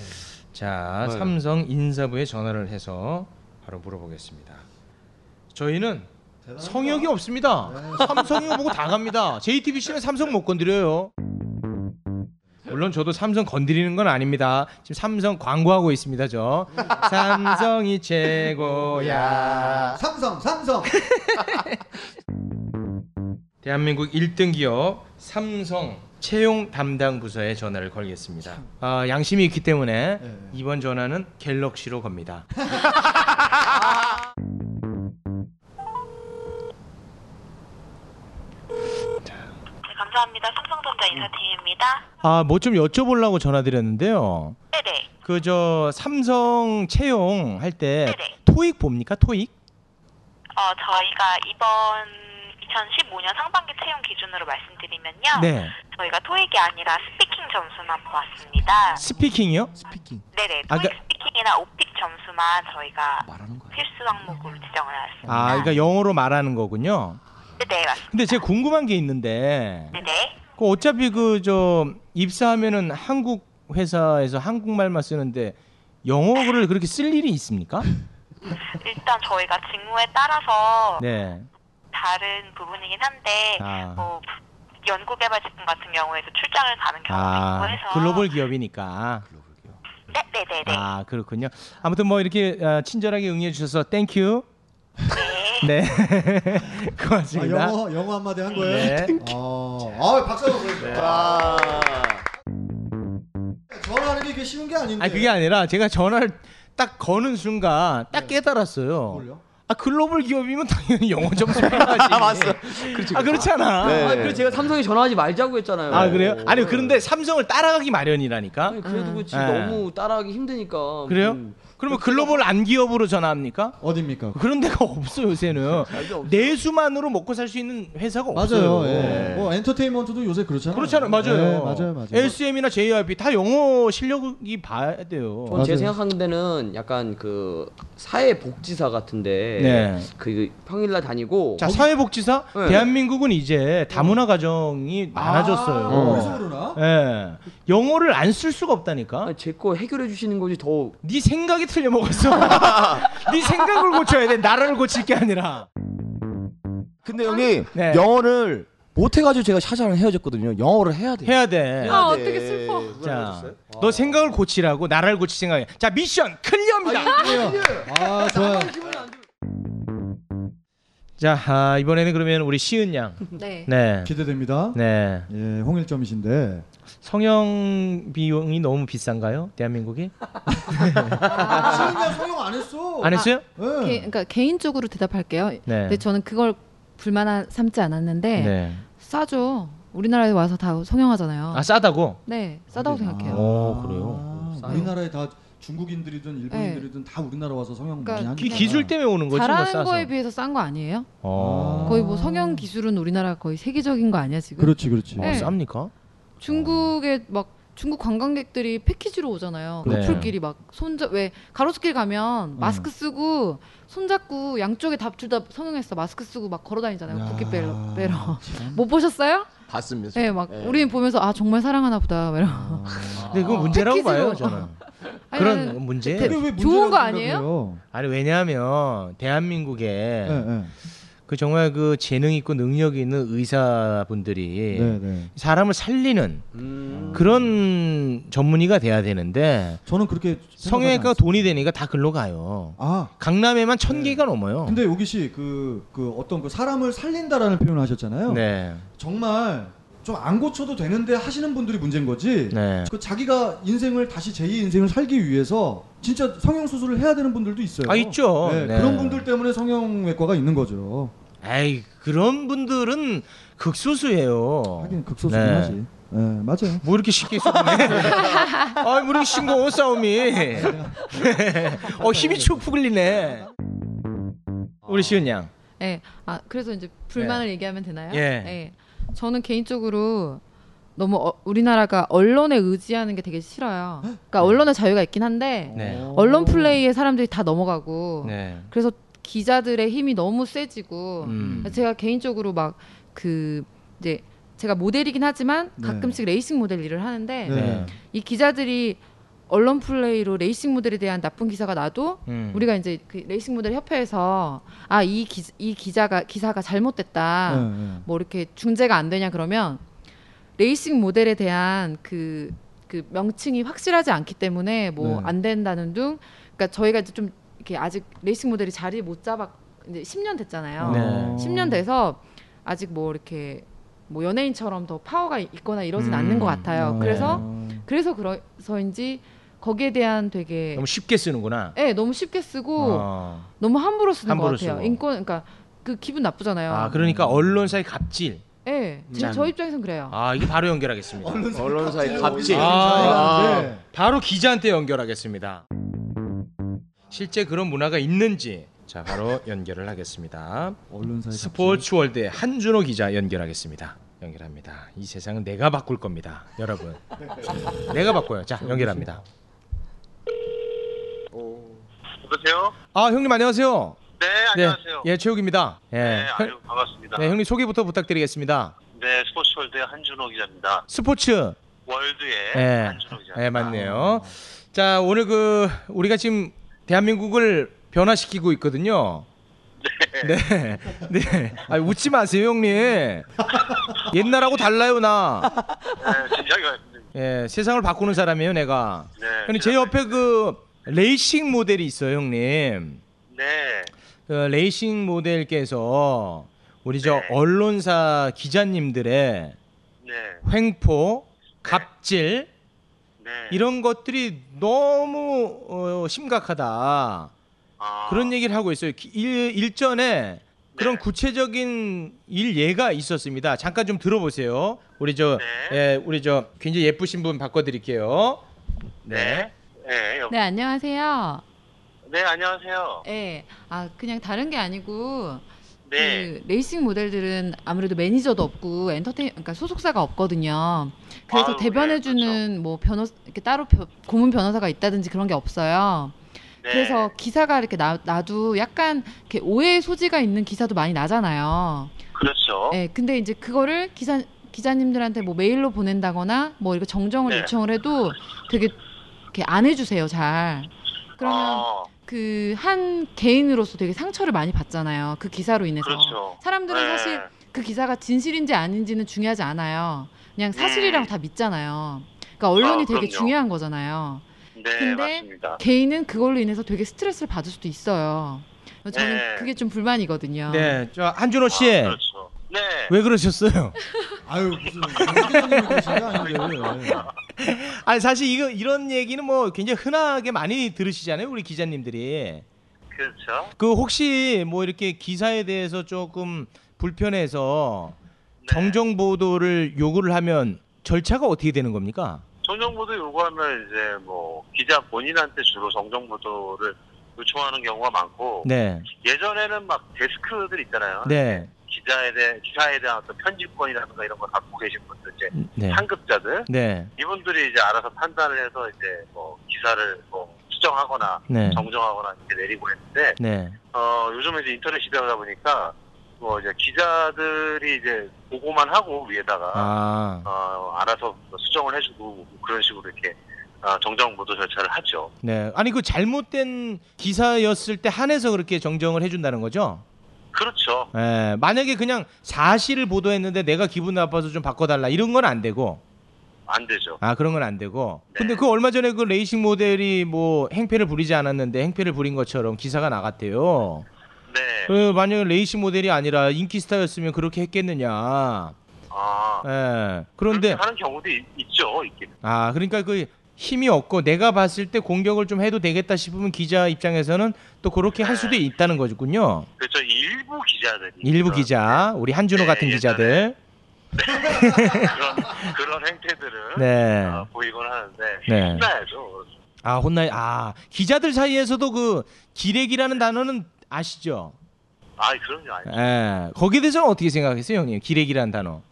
Speaker 4: 자,
Speaker 9: 네.
Speaker 4: 삼성 인사부에 전화를 해서 바로 물어보겠습니다. 저희는 성역이 없습니다. 삼성이 보고 다 갑니다. JTBC는 삼성 못 건드려요. 물론 저도 삼성 건드리는 건 아닙니다. 지금 삼성 광고하고 있습니다, 저. 삼성이 최고야.
Speaker 3: 삼성, 삼성.
Speaker 4: 대한민국 1등 기업 삼성 채용 담당 부서에 전화를 걸겠습니다. 아, 양심이 있기 때문에
Speaker 3: 네.
Speaker 4: 이번 전화는 갤럭시로 겁니다.
Speaker 10: 감사합니다. 삼성전자 인사팀입니다.
Speaker 4: 아, 뭐 좀 여쭤보려고 전화드렸는데요.
Speaker 10: 네네.
Speaker 4: 그 저 삼성 채용 할 때
Speaker 10: 네네.
Speaker 4: 토익 봅니까? 토익?
Speaker 10: 어, 저희가 이번 2015년 상반기 채용 기준으로 말씀드리면요.
Speaker 4: 네.
Speaker 10: 저희가 토익이 아니라 speaking 점수만 보았습니다.
Speaker 4: speaking이요?
Speaker 3: speaking.
Speaker 10: 네네.
Speaker 4: 아,
Speaker 10: 토익
Speaker 4: 그러니까-
Speaker 10: speaking이나 OPIc 점수만 저희가
Speaker 9: 말하는 거야.
Speaker 10: 필수 항목으로 지정을 했습니다.
Speaker 4: 아, 그러니까 영어로 말하는 거군요.
Speaker 10: 네네, 맞습니다.
Speaker 4: 근데 제가 궁금한 게 있는데
Speaker 10: 네네.
Speaker 4: 그 어차피 그 저 입사하면은 한국 회사에서 한국말만 쓰는데 영어를 그렇게 쓸 일이 있습니까?
Speaker 10: 일단 저희가 직무에 따라서
Speaker 4: 네.
Speaker 10: 다른 부분이긴 한데
Speaker 4: 아.
Speaker 10: 뭐 연구개발 제품 같은 경우에도 출장을 가는 경우도
Speaker 4: 아,
Speaker 10: 있고 해서
Speaker 4: 글로벌 기업이니까.
Speaker 10: 네 네 네 네.
Speaker 4: 아, 그렇군요. 아무튼 뭐 이렇게 아, 친절하게 응해 주셔서 thank you.
Speaker 10: 네.
Speaker 4: 네.
Speaker 3: 아,
Speaker 4: 고맙습니다.
Speaker 3: 영어, 영어 한마디 한 거예요?
Speaker 4: 네.
Speaker 3: 어, 아, 박수 한번 보여주세요.
Speaker 9: 아.
Speaker 3: 전화하는 게 이게 쉬운 게 아닌데.
Speaker 4: 아니 그게 아니라 제가 전화를 딱 거는 순간 딱 깨달았어요.
Speaker 3: 뭘요?
Speaker 4: 아 글로벌 기업이면 당연히 영어 점수 필요하지.
Speaker 9: 맞어.
Speaker 4: 그렇지. 아 그렇잖아.
Speaker 9: 아, 그래서 제가 삼성에 전화하지 말자고 했잖아요.
Speaker 4: 아 그래요? 아니 그런데 삼성을 따라가기 마련이라니까.
Speaker 9: 아니, 그래도 그렇지
Speaker 4: 네.
Speaker 9: 너무 따라하기 힘드니까.
Speaker 4: 그래요?
Speaker 9: 음,
Speaker 4: 그러면 글로벌 안 기업으로 전화합니까?
Speaker 8: 어딥니까?
Speaker 4: 그런 데가 없어 요새는 내수만으로 먹고 살 수 있는 회사가 없어요.
Speaker 8: 맞아요. 예. 뭐 엔터테인먼트도 요새 그렇잖아요.
Speaker 4: 그렇잖아요. 맞아요.
Speaker 8: 네, 맞아요, 맞아요.
Speaker 4: SM이나 JYP 다 영어 실력이 봐야 돼요.
Speaker 9: 전 제가
Speaker 8: 맞아요.
Speaker 9: 생각하는 데는 약간 그 사회복지사 같은데
Speaker 4: 네.
Speaker 9: 그 평일날 다니고
Speaker 4: 자 사회복지사
Speaker 9: 네.
Speaker 4: 대한민국은 이제 다문화 가정이 많아졌어요.
Speaker 8: 그래서 그러나?
Speaker 4: 예. 영어를 안 쓸 수가 없다니까.
Speaker 9: 제 거 해결해 주시는 거지 더
Speaker 4: 네 생각이 틀려 먹었어. 네 생각을 고쳐야 돼. 나라를 고칠 게 아니라.
Speaker 2: 근데 형님
Speaker 4: 네.
Speaker 2: 영어를 못 해가지고 제가 샤샤랑 헤어졌거든요. 영어를 해야 돼.
Speaker 4: 해야 돼.
Speaker 5: 아, 어떻게 슬퍼.
Speaker 4: 자, 너 생각을 고치라고 나라를 고칠 생각이야. 자, 미션 클리어입니다.
Speaker 8: 아, 좋아요.
Speaker 4: 자, 아, 이번에는 그러면 우리 시은 양.
Speaker 5: 네.
Speaker 4: 네.
Speaker 8: 기대됩니다.
Speaker 4: 네.
Speaker 8: 예, 홍일점이신데
Speaker 4: 성형 비용이 너무 비싼가요? 대한민국이?
Speaker 8: 시은이가 성형 안 했어.
Speaker 4: 안 했어요?
Speaker 8: 예.
Speaker 5: 개, 그러니까 개인적으로 대답할게요.
Speaker 4: 네.
Speaker 5: 근데 저는 그걸 불만 삼지 않았는데
Speaker 4: 네.
Speaker 5: 싸죠. 우리나라에 와서 다 성형하잖아요.
Speaker 4: 아, 싸다고?
Speaker 5: 네, 싸다고 생각해요.
Speaker 4: 오, 그래요?
Speaker 8: 아, 우리나라에 다 중국인들이든 일본인들이든 다 우리나라 와서 성형
Speaker 5: 그러니까
Speaker 8: 많이 하니까.
Speaker 4: 기, 기술 때문에 오는 거지 뭐
Speaker 5: 잘하는
Speaker 4: 싸서.
Speaker 5: 거에 비해서 싼 거 아니에요?
Speaker 4: 어.
Speaker 5: 거의 뭐 성형 기술은 우리나라 거의 세계적인 거 아니야 지금?
Speaker 8: 그렇지, 그렇지.
Speaker 4: 어,
Speaker 5: 네.
Speaker 4: 쌉니까?
Speaker 5: 중국에 막 중국 관광객들이 패키지로 오잖아요.
Speaker 4: 네.
Speaker 5: 커플끼리 막 손잡 왜 가로수길 가면 마스크 쓰고 손잡고 양쪽에 다둘다 성형했어. 마스크 쓰고 막 걸어 다니잖아요.
Speaker 8: 야,
Speaker 5: 국기 빼러 빼러.
Speaker 8: 참.
Speaker 5: 못 보셨어요?
Speaker 2: 봤습니다.
Speaker 5: 네, 막 우리는 보면서 아 정말 사랑하나 보다. 막 이러고.
Speaker 4: 근데 그건 문제라고
Speaker 5: 패키지로.
Speaker 4: 봐요, 저는.
Speaker 5: 아니,
Speaker 4: 그런
Speaker 5: 나는
Speaker 4: 문제.
Speaker 8: 왜
Speaker 5: 좋은 거 아니에요?
Speaker 8: 생각해요?
Speaker 4: 아니 왜냐하면 대한민국에
Speaker 8: 네, 네.
Speaker 4: 그 정말 그 재능 있고 능력 있는 의사분들이
Speaker 8: 네, 네.
Speaker 4: 사람을 살리는
Speaker 9: 음...
Speaker 4: 그런 전문의가 돼야 되는데
Speaker 8: 저는 그렇게 않습니다.
Speaker 4: 돈이 되니까 다 글로 가요.
Speaker 8: 아,
Speaker 4: 강남에만 천 개가 넘어요.
Speaker 8: 근데 여기 씨그 그 어떤 그 사람을 살린다라는 표현을 하셨잖아요.
Speaker 4: 네,
Speaker 8: 정말 좀 안 고쳐도 되는데 하시는 분들이 문제인 거지.
Speaker 4: 네.
Speaker 8: 그 자기가 인생을 다시 제2 인생을 살기 위해서 진짜 성형 수술을 해야 되는 분들도 있어요.
Speaker 4: 아, 있죠.
Speaker 8: 네,
Speaker 4: 네.
Speaker 8: 그런 분들 때문에 성형외과가 있는 거죠.
Speaker 4: 에이 그런 분들은 극소수예요.
Speaker 8: 하긴 극소수긴
Speaker 4: 네.
Speaker 8: 하지. 네, 맞아요.
Speaker 4: 뭐 이렇게 쉽게 쏘네. 아, 뭐 이렇게 싱거워 싸움이. 어 힘이 축 흘리네. 우리 시은 양.
Speaker 5: 네. 아 그래서 이제 불만을 얘기하면 되나요?
Speaker 4: 예.
Speaker 5: 네. 저는 개인적으로 너무 어, 우리나라가 언론에 의지하는 게 되게 싫어요. 그러니까 언론의 자유가 있긴 한데
Speaker 4: 네.
Speaker 5: 언론 플레이에 사람들이 다 넘어가고
Speaker 4: 네.
Speaker 5: 그래서 기자들의 힘이 너무 세지고
Speaker 4: 음.
Speaker 5: 제가 개인적으로 막 그 이제 제가 모델이긴 하지만
Speaker 8: 네.
Speaker 5: 가끔씩 레이싱 모델 일을 하는데
Speaker 8: 네.
Speaker 4: 네.
Speaker 5: 이 기자들이 언론 플레이로 레이싱 모델에 대한 나쁜 기사가 나도
Speaker 4: 음.
Speaker 5: 우리가 이제 그 레이싱 모델 협회에서 아이 이 기자가 기사가 잘못됐다
Speaker 8: 네, 네.
Speaker 5: 뭐 이렇게 중재가 안 되냐 그러면 레이싱 모델에 대한 그, 그 명칭이 확실하지 않기 때문에 뭐
Speaker 8: 네.
Speaker 5: 안 된다는 둥 그러니까 저희가 이제 좀 이렇게 아직 레이싱 모델이 자리 못 잡았 이제 10년 됐잖아요.
Speaker 4: 네.
Speaker 5: 10년 돼서 아직 뭐 이렇게 뭐 연예인처럼 더 파워가 있거나 이러진
Speaker 4: 음.
Speaker 5: 않는 것 같아요.
Speaker 8: 어.
Speaker 5: 그래서 그래서 그래서인지 거기에 대한 되게
Speaker 4: 너무 쉽게 쓰는구나.
Speaker 5: 예, 너무 쉽게 쓰고
Speaker 4: 어.
Speaker 5: 너무 함부로 쓰는
Speaker 4: 함부로
Speaker 5: 것 같아요.
Speaker 4: 쓰고.
Speaker 5: 인권 그러니까 그 기분 나쁘잖아요.
Speaker 4: 아 그러니까 언론사의 갑질.
Speaker 5: 예, 제,
Speaker 4: 음.
Speaker 5: 저 입장에선 그래요.
Speaker 4: 아 이게 바로 연결하겠습니다.
Speaker 9: 언론사의 갑질.
Speaker 4: 아.
Speaker 8: 네.
Speaker 4: 바로 기자한테 연결하겠습니다. 실제 그런 문화가 있는지 자 바로 연결을 하겠습니다.
Speaker 8: 언론사의
Speaker 4: 스포츠 월드의 한준호 기자 연결하겠습니다. 연결합니다. 이 세상은 내가 바꿀 겁니다, 여러분. 내가 바꿔요. 자 연결합니다.
Speaker 11: 여보세요?
Speaker 4: 아 형님 안녕하세요.
Speaker 11: 네, 안녕하세요.
Speaker 4: 네, 예 최욱입니다. 예,
Speaker 11: 네,
Speaker 4: 형-
Speaker 11: 아유, 반갑습니다.
Speaker 4: 네, 형님 소개부터 부탁드리겠습니다.
Speaker 11: 네, 스포츠월드의 한준호 기자입니다.
Speaker 4: 스포츠.
Speaker 11: 월드의
Speaker 4: 예,
Speaker 11: 한준호 기자입니다.
Speaker 4: 예 맞네요. 자 오늘 그 우리가 지금 대한민국을 변화시키고 있거든요. 네, 네. 아 웃지 마세요, 형님. 옛날하고 달라요, 나.
Speaker 11: 네, 진지하게 말씀드립니다.
Speaker 4: 예, 세상을 바꾸는 사람이에요, 내가.
Speaker 11: 네.
Speaker 4: 형님 제 옆에 그 레이싱 모델이 있어요, 형님.
Speaker 11: 네,
Speaker 4: 그 레이싱 모델께서 우리 저
Speaker 11: 네.
Speaker 4: 언론사 기자님들의
Speaker 11: 네,
Speaker 4: 횡포, 갑질
Speaker 11: 네.
Speaker 4: 이런 것들이 너무 어, 심각하다.
Speaker 11: 아,
Speaker 4: 그런 얘기를 하고 있어요. 기- 일, 일전에 그런
Speaker 11: 네.
Speaker 4: 구체적인 일 예가 있었습니다. 잠깐 좀 들어보세요. 우리 저,
Speaker 11: 네.
Speaker 4: 예, 우리 저 굉장히 예쁘신 분 바꿔 드릴게요.
Speaker 11: 네, 네, 여,
Speaker 5: 네, 안녕하세요.
Speaker 11: 네, 안녕하세요.
Speaker 5: 예. 아 그냥 다른 게 아니고
Speaker 11: 네.
Speaker 5: 그 레이싱 모델들은 아무래도 매니저도 없고 엔터테인 그러니까 소속사가 없거든요. 그래서
Speaker 11: 아유,
Speaker 5: 대변해 주는 뭐 변호 이렇게 따로 벼- 고문 변호사가 있다든지 그런 게 없어요.
Speaker 11: 네.
Speaker 5: 그래서 기사가 이렇게 나, 나도 약간 이렇게 오해 소지가 있는 기사도 많이 나잖아요.
Speaker 11: 그렇죠.
Speaker 5: 예, 근데 이제 그거를 기사 기자님들한테 뭐 메일로 보낸다거나 뭐 이거 정정을
Speaker 11: 네.
Speaker 5: 요청을 해도 되게 이렇게 안 해주세요 잘. 그러면
Speaker 11: 어,
Speaker 5: 그한 개인으로서 되게 상처를 많이 받잖아요. 그 기사로 인해서.
Speaker 11: 그렇죠.
Speaker 5: 사람들은
Speaker 11: 네.
Speaker 5: 사실 그 기사가 진실인지 아닌지는 중요하지 않아요. 그냥 사실이라고 다 믿잖아요. 그러니까 언론이
Speaker 11: 아,
Speaker 5: 되게
Speaker 11: 그럼요.
Speaker 5: 중요한 거잖아요.
Speaker 11: 네,
Speaker 5: 근데
Speaker 11: 맞습니다.
Speaker 5: 개인은 그걸로 인해서 되게 스트레스를 받을 수도 있어요. 저는
Speaker 11: 네.
Speaker 5: 그게 좀 불만이거든요.
Speaker 4: 네, 저 한준호 씨.
Speaker 11: 아, 그렇죠. 네.
Speaker 4: 왜 그러셨어요?
Speaker 2: 아유 무슨.
Speaker 4: 아니 사실 이거 이런 얘기는 뭐 굉장히 흔하게 많이 들으시잖아요, 우리 기자님들이.
Speaker 11: 그렇죠.
Speaker 4: 그 혹시 뭐 이렇게 기사에 대해서 조금 불편해서
Speaker 11: 네.
Speaker 4: 정정 보도를 요구를 하면 절차가 어떻게 되는 겁니까?
Speaker 11: 정정 보도 요구하면 이제 뭐 기자 본인한테 주로 정정 보도를 요청하는 경우가 많고
Speaker 4: 네,
Speaker 11: 예전에는 막 데스크들 있잖아요.
Speaker 4: 네,
Speaker 11: 기자에 대해 기사에 대한 어떤 편집권이라든가 이런 걸 갖고 계신 분들 이제
Speaker 4: 네,
Speaker 11: 상급자들
Speaker 4: 네,
Speaker 11: 이분들이 이제 알아서 판단을 해서 이제 뭐 기사를 뭐 수정하거나
Speaker 4: 네,
Speaker 11: 정정하거나 이렇게 내리고 했는데
Speaker 4: 네,
Speaker 11: 어 요즘은 이제 인터넷 시대다 보니까 뭐 이제 기자들이 이제 보고만 하고 위에다가
Speaker 4: 아,
Speaker 11: 어 알아서 수정을 해주고 그런 식으로 이렇게 어, 정정 보도 절차를 하죠.
Speaker 4: 네. 아니 그 잘못된 기사였을 때 한해서 그렇게 정정을 해준다는 거죠?
Speaker 11: 그렇죠.
Speaker 4: 예, 만약에 그냥 사실을 보도했는데 내가 기분 나빠서 좀 바꿔달라 이런 건 안 되고
Speaker 11: 안 되죠.
Speaker 4: 아 그런 건 안 되고
Speaker 11: 네.
Speaker 4: 근데 그 얼마 전에 그 레이싱 모델이 뭐 행패를 부리지 않았는데 행패를 부린 것처럼 기사가 나갔대요
Speaker 11: 네.
Speaker 4: 그 만약에 레이싱 모델이 아니라 인기 스타였으면 그렇게 했겠느냐
Speaker 11: 아
Speaker 4: 예 그런데
Speaker 11: 하는 경우도 있, 있죠. 있긴.
Speaker 4: 아 그러니까 그 힘이 없고 내가 봤을 때 공격을 좀 해도 되겠다 싶으면 기자 입장에서는 또 그렇게 할 수도 있다는 거군요
Speaker 11: 그렇죠. 일부 기자들이
Speaker 4: 일부
Speaker 11: 그런-
Speaker 4: 기자 우리 한준호
Speaker 11: 네,
Speaker 4: 같은
Speaker 11: 예전에.
Speaker 4: 기자들
Speaker 11: 그런 그런 행태들을
Speaker 4: 네.
Speaker 11: 어, 보이곤 하는데
Speaker 4: 네.
Speaker 11: 혼나야죠.
Speaker 4: 아 혼나 아 기자들 사이에서도 그 기레기라는 단어는 아시죠?
Speaker 11: 아 그럼요.
Speaker 4: 예 거기에 대해서는 어떻게 생각하세요, 형님? 기레기라는 단어.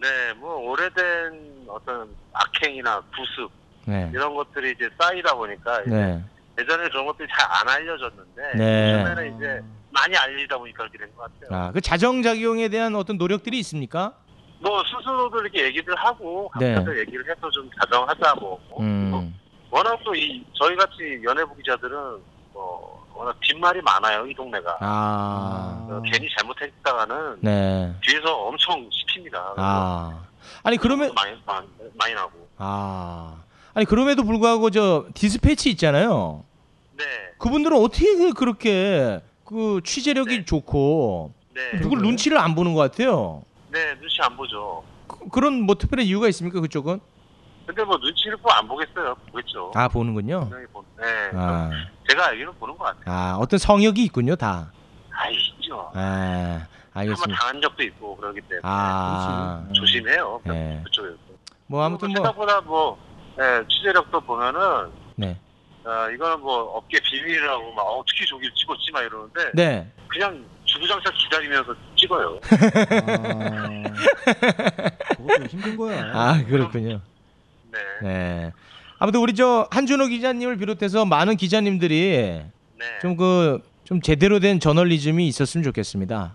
Speaker 11: 네, 뭐 오래된 어떤 악행이나 구습
Speaker 4: 네.
Speaker 11: 이런 것들이 이제 쌓이다 보니까 이제
Speaker 4: 네.
Speaker 11: 예전에 그런 것들이 잘 안 알려졌는데
Speaker 4: 네.
Speaker 11: 요즘에는 이제 많이 알리다 보니까 그렇게 된 것 같아요.
Speaker 4: 아, 그 자정작용에 대한 어떤 노력들이 있습니까?
Speaker 11: 뭐 스스로도 이렇게 얘기를 하고
Speaker 4: 네.
Speaker 11: 각자들 얘기를 해서 좀 자정하자 뭐.
Speaker 4: 음.
Speaker 11: 워낙 또 이 저희 같이 연예부 기자들은 뭐 워낙 뒷말이 많아요 이 동네가.
Speaker 4: 아.
Speaker 11: 어, 괜히 잘못했다가는
Speaker 4: 네.
Speaker 11: 뒤에서 엄청 시킵니다.
Speaker 4: 아. 아니 그러면
Speaker 11: 많이 많이, 많이 나고.
Speaker 4: 아. 아니 그럼에도 불구하고 저 디스패치 있잖아요.
Speaker 11: 네,
Speaker 4: 그분들은 어떻게 그렇게 그 취재력이
Speaker 11: 네.
Speaker 4: 좋고
Speaker 11: 네,
Speaker 4: 누굴 눈치를 안 보는 것 같아요.
Speaker 11: 네 눈치 안 보죠.
Speaker 4: 그, 그런 뭐 특별한 이유가 있습니까 그쪽은?
Speaker 11: 근데 뭐 눈치를 뭐안 보겠어요. 보겠죠.
Speaker 4: 아 보는군요.
Speaker 11: 네,
Speaker 4: 아,
Speaker 11: 제가 알기로는 보는 것 같아요.
Speaker 4: 아 어떤 성역이 있군요 다.
Speaker 11: 아 있죠.
Speaker 4: 아
Speaker 11: 한번
Speaker 4: 알겠습니다.
Speaker 11: 당한 적도 있고 그러기 때문에
Speaker 4: 아,
Speaker 11: 조심해요.
Speaker 4: 네.
Speaker 11: 그쪽에서.
Speaker 4: 뭐 아무튼 뭐,
Speaker 11: 생각보다 뭐 예, 취재력도 보면은
Speaker 4: 네,
Speaker 11: 어, 이거는 뭐 업계 비밀이라고 막 어떻게 저기 찍었지 막 이러는데
Speaker 4: 네,
Speaker 11: 그냥 주구장창 기다리면서 찍어요.
Speaker 2: 아, 그것도 힘든 거야.
Speaker 4: 아 그렇군요.
Speaker 11: 네.
Speaker 4: 네, 아무튼 우리 저 한준호 기자님을 비롯해서 많은 기자님들이
Speaker 11: 네.
Speaker 4: 좀그좀 제대로 된 저널리즘이 있었으면 좋겠습니다.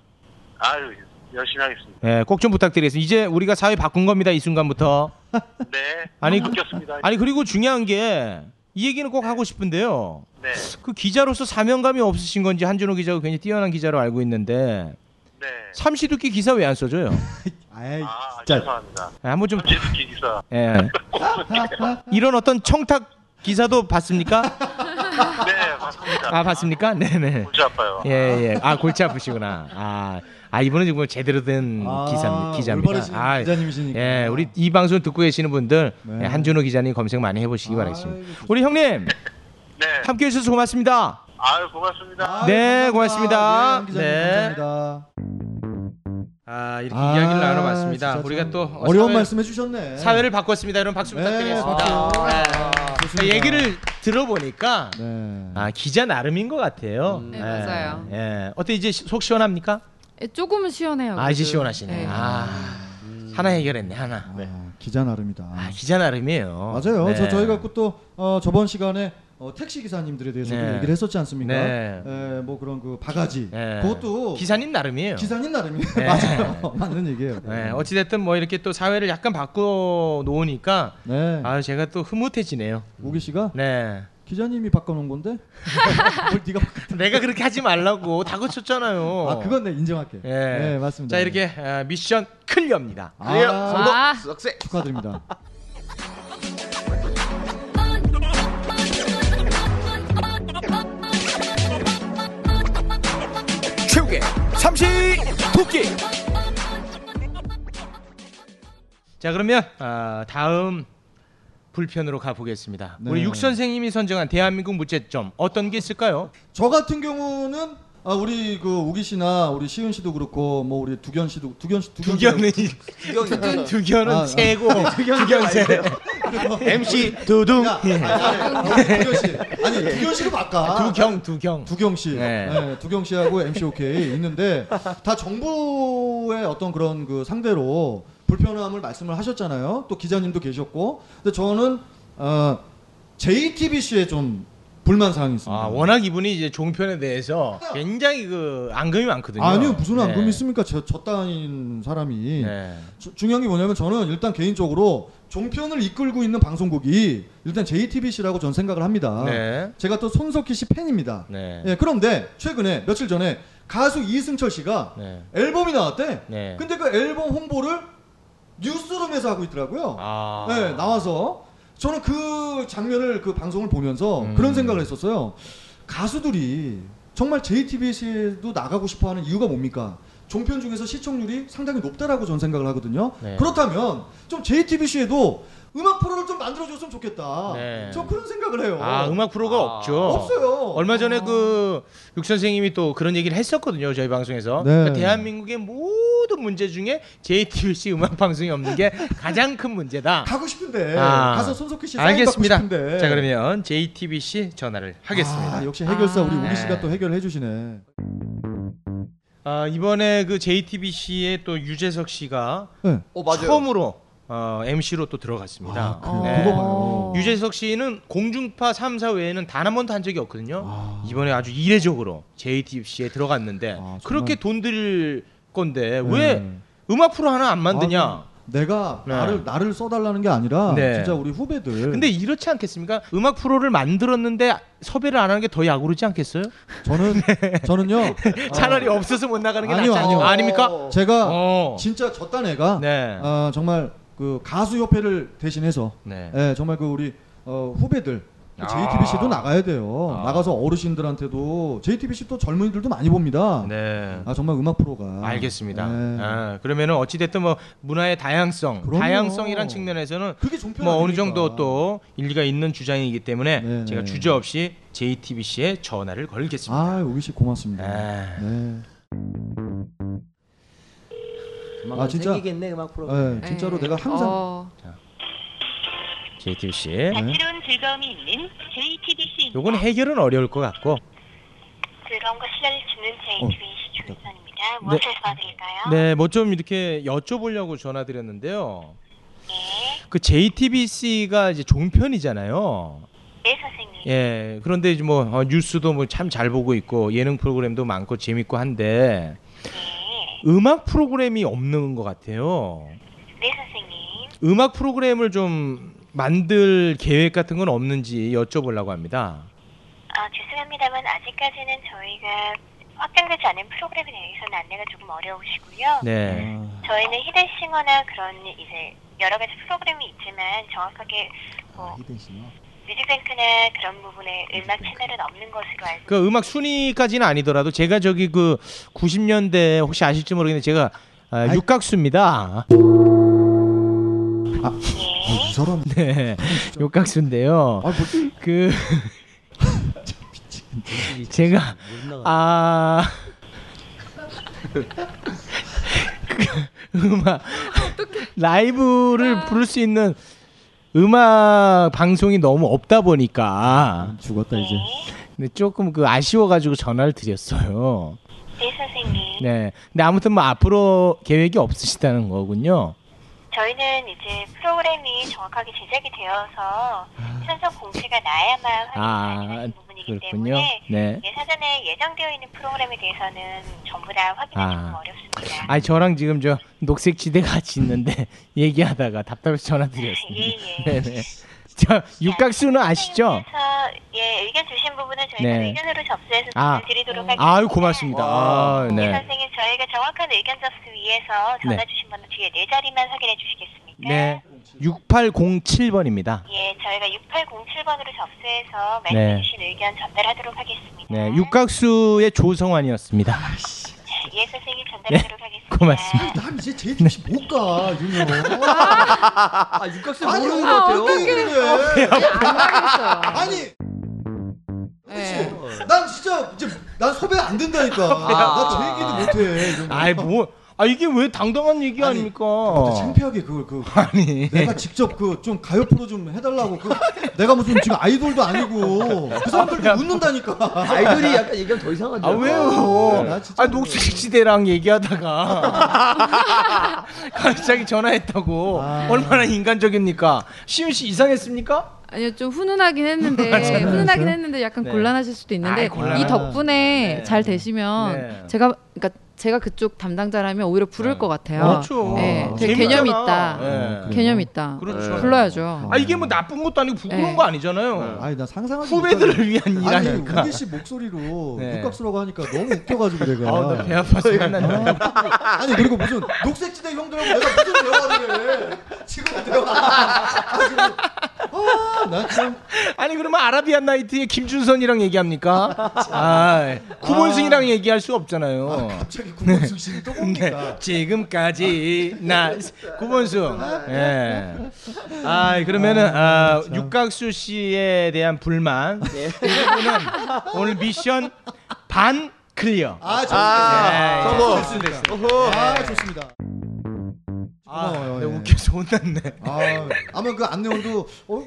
Speaker 11: 아유 열심히 하겠습니다.
Speaker 4: 예, 꼭좀 부탁드리겠습니다. 이제 우리가 사회 바꾼 겁니다. 이 순간부터.
Speaker 11: 네.
Speaker 4: 아니, 그-
Speaker 11: 바뀌었습니다.
Speaker 4: 아니 그리고 중요한 게 이 얘기는 꼭 하고 싶은데요.
Speaker 11: 네.
Speaker 4: 그 기자로서 사명감이 없으신 건지 한준호 기자가 굉장히 뛰어난 기자로 알고 있는데
Speaker 11: 네.
Speaker 4: 삼시두끼 기사 왜 안 써줘요?
Speaker 2: 아이,
Speaker 11: 아
Speaker 2: 진짜.
Speaker 11: 죄송합니다.
Speaker 4: 예, 한번 좀
Speaker 11: 전체도 기사.
Speaker 4: 예. 이런 어떤 청탁 기사도 봤습니까?
Speaker 11: 네 맞습니다.
Speaker 4: 아 봤습니까? 네네.
Speaker 11: 골치 아파요.
Speaker 4: 예 예. 아 골치 아프시구나. 아, 아 이분은 정말 제대로 된
Speaker 2: 아,
Speaker 4: 기사 기자입니다. 아,
Speaker 2: 기자님이시니까.
Speaker 4: 예, 우리 이 방송 듣고 계시는 분들
Speaker 2: 네.
Speaker 4: 예, 한준호 기자님 검색 많이 해보시기 바라겠습니다.
Speaker 2: 아이고, 좋습니다.
Speaker 4: 우리 형님
Speaker 11: 네.
Speaker 4: 함께 해 주셔서 고맙습니다.
Speaker 11: 아유 고맙습니다.
Speaker 2: 아유,
Speaker 4: 네. 고맙습니다.
Speaker 2: 네, 기자님
Speaker 4: 네.
Speaker 2: 감사합니다.
Speaker 4: 아 아, 이렇게
Speaker 3: 아,
Speaker 4: 이야기를 나눠봤습니다. 우리가 참또 어,
Speaker 3: 어려운
Speaker 4: 사회-
Speaker 3: 말씀 해 주셨네.
Speaker 4: 사회를 바꿨습니다. 여러분 박수
Speaker 3: 네,
Speaker 4: 부탁드리겠습니다.
Speaker 3: 박수.
Speaker 4: 네.
Speaker 3: 좋습니다.
Speaker 4: 얘기를 들어보니까
Speaker 3: 네.
Speaker 4: 아 기자 나름인 것 같아요.
Speaker 5: 네, 맞아요.
Speaker 4: 예. 어때 이제 시- 속 시원합니까?
Speaker 5: 예, 조금은 시원해요.
Speaker 4: 아 이제. 시원하시네.
Speaker 5: 네.
Speaker 4: 아 하나 해결했네 하나.
Speaker 3: 아, 기자 나름이다.
Speaker 4: 아 기자 나름이에요.
Speaker 3: 맞아요.
Speaker 4: 네.
Speaker 3: 저 저희가 또 어, 저번 시간에 어, 택시 기사님들에 대해서
Speaker 4: 네.
Speaker 3: 얘기를 했었지 않습니까?
Speaker 4: 네.
Speaker 3: 에, 뭐 그런 그 바가지.
Speaker 4: 네.
Speaker 3: 그것도
Speaker 4: 기사님 나름이에요.
Speaker 3: 기사님 나름이에요.
Speaker 4: 네.
Speaker 3: 맞아요. 맞는 얘기예요.
Speaker 4: 네, 어찌 됐든 뭐 이렇게 또 사회를 약간 바꿔 놓으니까
Speaker 3: 네.
Speaker 4: 아 제가 또 흐뭇해지네요.
Speaker 3: 우기 씨가
Speaker 4: 네.
Speaker 3: 기자님이 바꿔놓은 건데 뭘 네가.
Speaker 4: 내가 그렇게 하지 말라고 다 고쳤잖아요.
Speaker 3: 아 그건 네 인정할게.
Speaker 4: 예.
Speaker 3: 네 맞습니다.
Speaker 4: 자 이렇게 아, 미션 클리어입니다.
Speaker 3: 아,
Speaker 5: 아,
Speaker 3: 축하드립니다.
Speaker 2: 최욱의 삼시 도끼.
Speaker 4: 자 그러면 아, 다음 불편으로 가보겠습니다.
Speaker 3: 네.
Speaker 4: 우리 육 선생님이 선정한 대한민국 문제점 어떤 게 있을까요?
Speaker 3: 저 같은 경우는 아, 우리 그 우기 씨나 우리 시은 씨도 그렇고 뭐 우리 두견 씨도 두견 씨
Speaker 4: 두견은
Speaker 9: 두견
Speaker 4: 두견은
Speaker 3: 아, 아.
Speaker 4: 세고 두견 세 MC 두둥
Speaker 3: 야, 아니, 아니, 두견 씨 아니 두견 씨도 바꿔.
Speaker 4: 두경 두경
Speaker 3: 두경 씨,
Speaker 4: 네.
Speaker 3: 네, 두경 씨하고 MC OK 있는데 다 정부의 어떤 그런 그 상대로 불편함을 말씀을 하셨잖아요. 또 기자님도 계셨고, 근데 저는 어, JTBC에 좀 불만 사항이 있습니다.
Speaker 4: 아 워낙 이분이 이제 종편에 대해서 굉장히 그 앙금이 많거든요.
Speaker 3: 아니요 무슨 앙금이
Speaker 4: 네.
Speaker 3: 있습니까? 저, 저 따윈 사람이
Speaker 4: 네.
Speaker 3: 주- 중요한 게 뭐냐면 저는 일단 개인적으로 종편을 이끌고 있는 방송국이 일단 JTBC라고 저는 생각을 합니다.
Speaker 4: 네.
Speaker 3: 제가 또 손석희 씨 팬입니다.
Speaker 4: 네.
Speaker 3: 예, 그런데 최근에 며칠 전에 가수 이승철 씨가
Speaker 4: 네.
Speaker 3: 앨범이 나왔대.
Speaker 4: 네.
Speaker 3: 근데 그 앨범 홍보를 뉴스룸에서 하고 있더라고요.
Speaker 4: 아.
Speaker 3: 네, 나와서 저는 그 장면을 그 방송을 보면서
Speaker 4: 음.
Speaker 3: 그런 생각을 했었어요. 가수들이 정말 JTBC에도 나가고 싶어 하는 이유가 뭡니까? 종편 중에서 시청률이 상당히 높다라고 저는 생각을 하거든요.
Speaker 4: 네.
Speaker 3: 그렇다면 좀 JTBC에도 음악 프로를 좀 만들어줬으면 좋겠다.
Speaker 4: 네.
Speaker 3: 저 그런 생각을 해요.
Speaker 4: 아 음악 프로가
Speaker 9: 아.
Speaker 4: 없죠.
Speaker 3: 없어요.
Speaker 4: 얼마 전에 그육 선생님이 또 그런 얘기를 했었거든요 저희 방송에서
Speaker 3: 네.
Speaker 4: 그러니까 대한민국의 모든 문제 중에 JTBC 음악 방송이 없는 게 가장 큰 문제다.
Speaker 3: 가고 싶은데
Speaker 4: 아.
Speaker 3: 가서 손석희 씨
Speaker 4: 알겠습니다.
Speaker 3: 받고 싶은데.
Speaker 4: 자 그러면 JTBC 전화를 하겠습니다.
Speaker 3: 아, 역시 해결사 우리
Speaker 5: 아.
Speaker 3: 우기 씨가
Speaker 4: 네.
Speaker 3: 또 해결해 주시네.
Speaker 4: 아, 이번에 그 JTBC의 또 유재석 씨가
Speaker 3: 네.
Speaker 9: 어 맞아요.
Speaker 4: 처음으로 어, MC로 또 들어갔습니다.
Speaker 3: 아, 그,
Speaker 5: 네.
Speaker 3: 그거 봐요.
Speaker 4: 유재석 씨는 공중파 3사 외에는 단 한 번도 한 적이 없거든요.
Speaker 3: 아.
Speaker 4: 이번에 아주 이례적으로 JTBC에 들어갔는데
Speaker 3: 아, 정말.
Speaker 4: 그렇게 돈 들일 건데
Speaker 3: 네.
Speaker 4: 왜 음악 프로 하나 안 만드냐?
Speaker 3: 아, 내가
Speaker 4: 네.
Speaker 3: 나를 나를 써달라는 게 아니라
Speaker 4: 네.
Speaker 3: 진짜 우리 후배들.
Speaker 4: 근데 이렇지 않겠습니까? 음악 프로를 만들었는데 섭외를 안 하는 게 더 야구르지 않겠어요?
Speaker 3: 저는 저는요.
Speaker 4: 차라리
Speaker 3: 어,
Speaker 4: 없어서 못 나가는 게
Speaker 3: 아니요,
Speaker 4: 낫지
Speaker 3: 아니요.
Speaker 4: 않- 아닙니까?
Speaker 9: 어.
Speaker 3: 제가
Speaker 4: 어.
Speaker 3: 진짜 저딴 애가
Speaker 4: 네.
Speaker 3: 어, 정말 그 가수 협회를 대신해서
Speaker 4: 네.
Speaker 3: 예, 정말 그 우리 어, 후배들
Speaker 4: 아.
Speaker 3: JTBC도 나가야 돼요.
Speaker 4: 아.
Speaker 3: 나가서 어르신들한테도 JTBC 또 젊은이들도 많이 봅니다.
Speaker 4: 네.
Speaker 3: 아 정말 음악 프로가.
Speaker 4: 알겠습니다.
Speaker 3: 네.
Speaker 4: 아, 그러면은 어찌 됐든 뭐 문화의 다양성,
Speaker 3: 그럼요.
Speaker 4: 다양성이란 측면에서는
Speaker 3: 그게 종편
Speaker 4: 뭐 어느
Speaker 3: 아닙니까?
Speaker 4: 정도 또 일리가 있는 주장이기 때문에
Speaker 3: 네,
Speaker 4: 제가
Speaker 3: 네.
Speaker 4: 주저 없이 JTBC에 전화를 걸겠습니다.
Speaker 3: 아 우기 씨 고맙습니다.
Speaker 4: 아.
Speaker 3: 네.
Speaker 9: 조만간
Speaker 3: 아, 진짜?
Speaker 9: 생기겠네 음악 프로.
Speaker 3: 네, 진짜로
Speaker 5: 네.
Speaker 3: 내가 항상
Speaker 5: 어,
Speaker 4: JTBC.
Speaker 7: 다채로운 즐거움이 있는 JTBC.
Speaker 4: 요건 해결은 어려울 것 같고.
Speaker 7: 즐거움과 시간을 주는 JTBC 주선입니다. 무엇을 도와드릴까요?
Speaker 4: 네, 뭐 좀 이렇게 여쭤보려고 전화드렸는데요.
Speaker 7: 네.
Speaker 4: 그 JTBC가 이제 종편이잖아요.
Speaker 7: 네, 선생님.
Speaker 4: 예. 그런데 이제 뭐 어, 뉴스도 뭐 참 잘 보고 있고 예능 프로그램도 많고 재밌고 한데
Speaker 7: 네.
Speaker 4: 음악 프로그램이 없는 것 같아요.
Speaker 7: 네, 선생님.
Speaker 4: 음악 프로그램을 좀 만들 계획 같은 건 없는지 여쭤보려고 합니다.
Speaker 7: 아, 죄송합니다만 아직까지는 저희가 확정되지 않은 프로그램에 대해서는 안내가 조금 어려우시고요.
Speaker 4: 네.
Speaker 3: 아,
Speaker 7: 저희는 히든싱어나 그런 이제 여러 가지 프로그램이 있지만 정확하게 뭐
Speaker 3: 히든 싱어.
Speaker 7: 뮤직뱅크나 그런 부분에 음악 채널은 없는 것으로 알고
Speaker 4: 그 음악 순위까지는 아니더라도 제가 저기 그 90년대 혹시 아실지 모르겠는데 제가 아. 육각수입니다.
Speaker 3: 아, 이 사람.
Speaker 4: 네. 육각수인데요.
Speaker 3: 아, 뭐,
Speaker 4: 그 제가 아 음악 라이브를 부를 수 있는 음악 방송이 너무 없다 보니까
Speaker 3: 죽었다 이제.
Speaker 4: 근데 조금 그 아쉬워가지고 전화를 드렸어요.
Speaker 7: 네, 선생님.
Speaker 4: 네. 근데 아무튼 뭐 앞으로 계획이 없으시다는 거군요.
Speaker 7: 저희는 이제 프로그램이 정확하게 제작이 되어서 편성 공지가 나야만 확인이
Speaker 4: 아,
Speaker 7: 가능한 부분이기
Speaker 4: 그렇군요.
Speaker 7: 때문에
Speaker 4: 네.
Speaker 7: 예, 사전에 예정되어 있는 프로그램에 대해서는 전부 다 확인하기
Speaker 4: 아.
Speaker 7: 좀 어렵습니다.
Speaker 4: 아니 저랑 지금 저 녹색 지대 같이 있는데 얘기하다가 답답해서 전화 드렸습니다.
Speaker 7: 예, 예.
Speaker 4: 네네. 저 육각수는 아시죠?
Speaker 7: 예, 의견 주신 부분은 저희가
Speaker 4: 네.
Speaker 7: 의견으로 접수해서
Speaker 4: 아,
Speaker 7: 드리도록 하겠습니다.
Speaker 4: 아유 고맙습니다. 아,
Speaker 7: 예,
Speaker 4: 네.
Speaker 7: 선생님 저희가 정확한 의견 접수 위해서 전화
Speaker 4: 네.
Speaker 7: 주신 번호 뒤에 네 자리만 확인해 주시겠습니까?
Speaker 4: 네. 6807번입니다.
Speaker 7: 예, 저희가 6807번으로 접수해서
Speaker 4: 네.
Speaker 7: 말씀해 주신 의견 전달하도록 하겠습니다.
Speaker 4: 네, 육각수의 조성환이었습니다.
Speaker 7: 예, 선생님 전달하도록 하겠습니다.
Speaker 4: 고맙습니다.
Speaker 3: 난 이제 JTBC 못 가, 윤영.
Speaker 9: 아 육각수
Speaker 3: 아니,
Speaker 9: 모르는 것
Speaker 5: 아,
Speaker 9: 같아요.
Speaker 3: 어떻게?
Speaker 5: 안 가겠어요.
Speaker 3: 아니,
Speaker 5: 네.
Speaker 3: 난 진짜 이제 난 섭외 안 된다니까. 나 제 얘기도 못해.
Speaker 4: 아이 뭐, 아 이게 왜 당당한 얘기
Speaker 3: 아니,
Speaker 4: 아닙니까?
Speaker 3: 창피하게 그걸 그
Speaker 4: 아니.
Speaker 3: 내가 직접 그 좀 가요 프로 좀 해달라고 그 내가 무슨 지금 아이돌도 아니고 그 사람들 도 웃는다니까.
Speaker 9: 아이돌이 약간 얘기하면 더 이상하죠.
Speaker 4: 아 왜요? 아 녹색 시대랑 얘기하다가 갑자기 전화했다고
Speaker 3: 아.
Speaker 4: 얼마나 인간적입니까? 시윤 씨 이상했습니까?
Speaker 5: 아니요 좀 훈훈하긴 했는데. 훈훈하긴 했는데 약간
Speaker 4: 네.
Speaker 5: 곤란하실 수도 있는데
Speaker 4: 아이, 곤란하-
Speaker 5: 이 덕분에
Speaker 4: 네.
Speaker 5: 잘 되시면
Speaker 4: 네.
Speaker 5: 제가 그러니까 제가 그쪽 담당자라면 오히려 부를
Speaker 4: 네.
Speaker 5: 것 같아요.
Speaker 4: 그렇죠.
Speaker 5: 네, 되게
Speaker 4: 재밌잖아.
Speaker 5: 개념이 있다.
Speaker 4: 네.
Speaker 5: 개념 있다.
Speaker 4: 그렇죠.
Speaker 5: 불러야죠.
Speaker 4: 아 이게 뭐 나쁜 것도 아니고 부끄러운
Speaker 5: 네.
Speaker 4: 거 아니잖아요.
Speaker 3: 아니 나 상상하지
Speaker 4: 후배들을 위한
Speaker 3: 못하는- 아니 씨 목소리로
Speaker 4: 네.
Speaker 3: 육각수라고 하니까 너무 웃겨가지고 내가.
Speaker 4: 아, 나배 아파서 끝났네.
Speaker 3: 아니 그리고 무슨 녹색지대 형들하고 내가 무슨 대화를 해? 지금 대화. 아. 아, 나 참.
Speaker 4: 아니 그러면 아라비안 나이트의 김준선이랑 얘기합니까? 아, 구본승이랑 얘기할 수 없잖아요.
Speaker 3: 갑자기 구본승 씨는 또
Speaker 4: 네,
Speaker 3: 봅니까?
Speaker 4: 지금까지 나 구본승. 예. 아 그러면은 아, 육각수 씨에 대한 불만 이 부분은 오늘 미션 반 clear.
Speaker 3: 아, 좋습니다.
Speaker 4: 아,
Speaker 3: 성공.
Speaker 4: 됐습니다.
Speaker 3: 아, 좋습니다.
Speaker 4: 아,
Speaker 3: 고마워요,
Speaker 4: 내가
Speaker 3: 예.
Speaker 4: 웃겨서 혼났네.
Speaker 3: 아, 아마 그 안내원도 어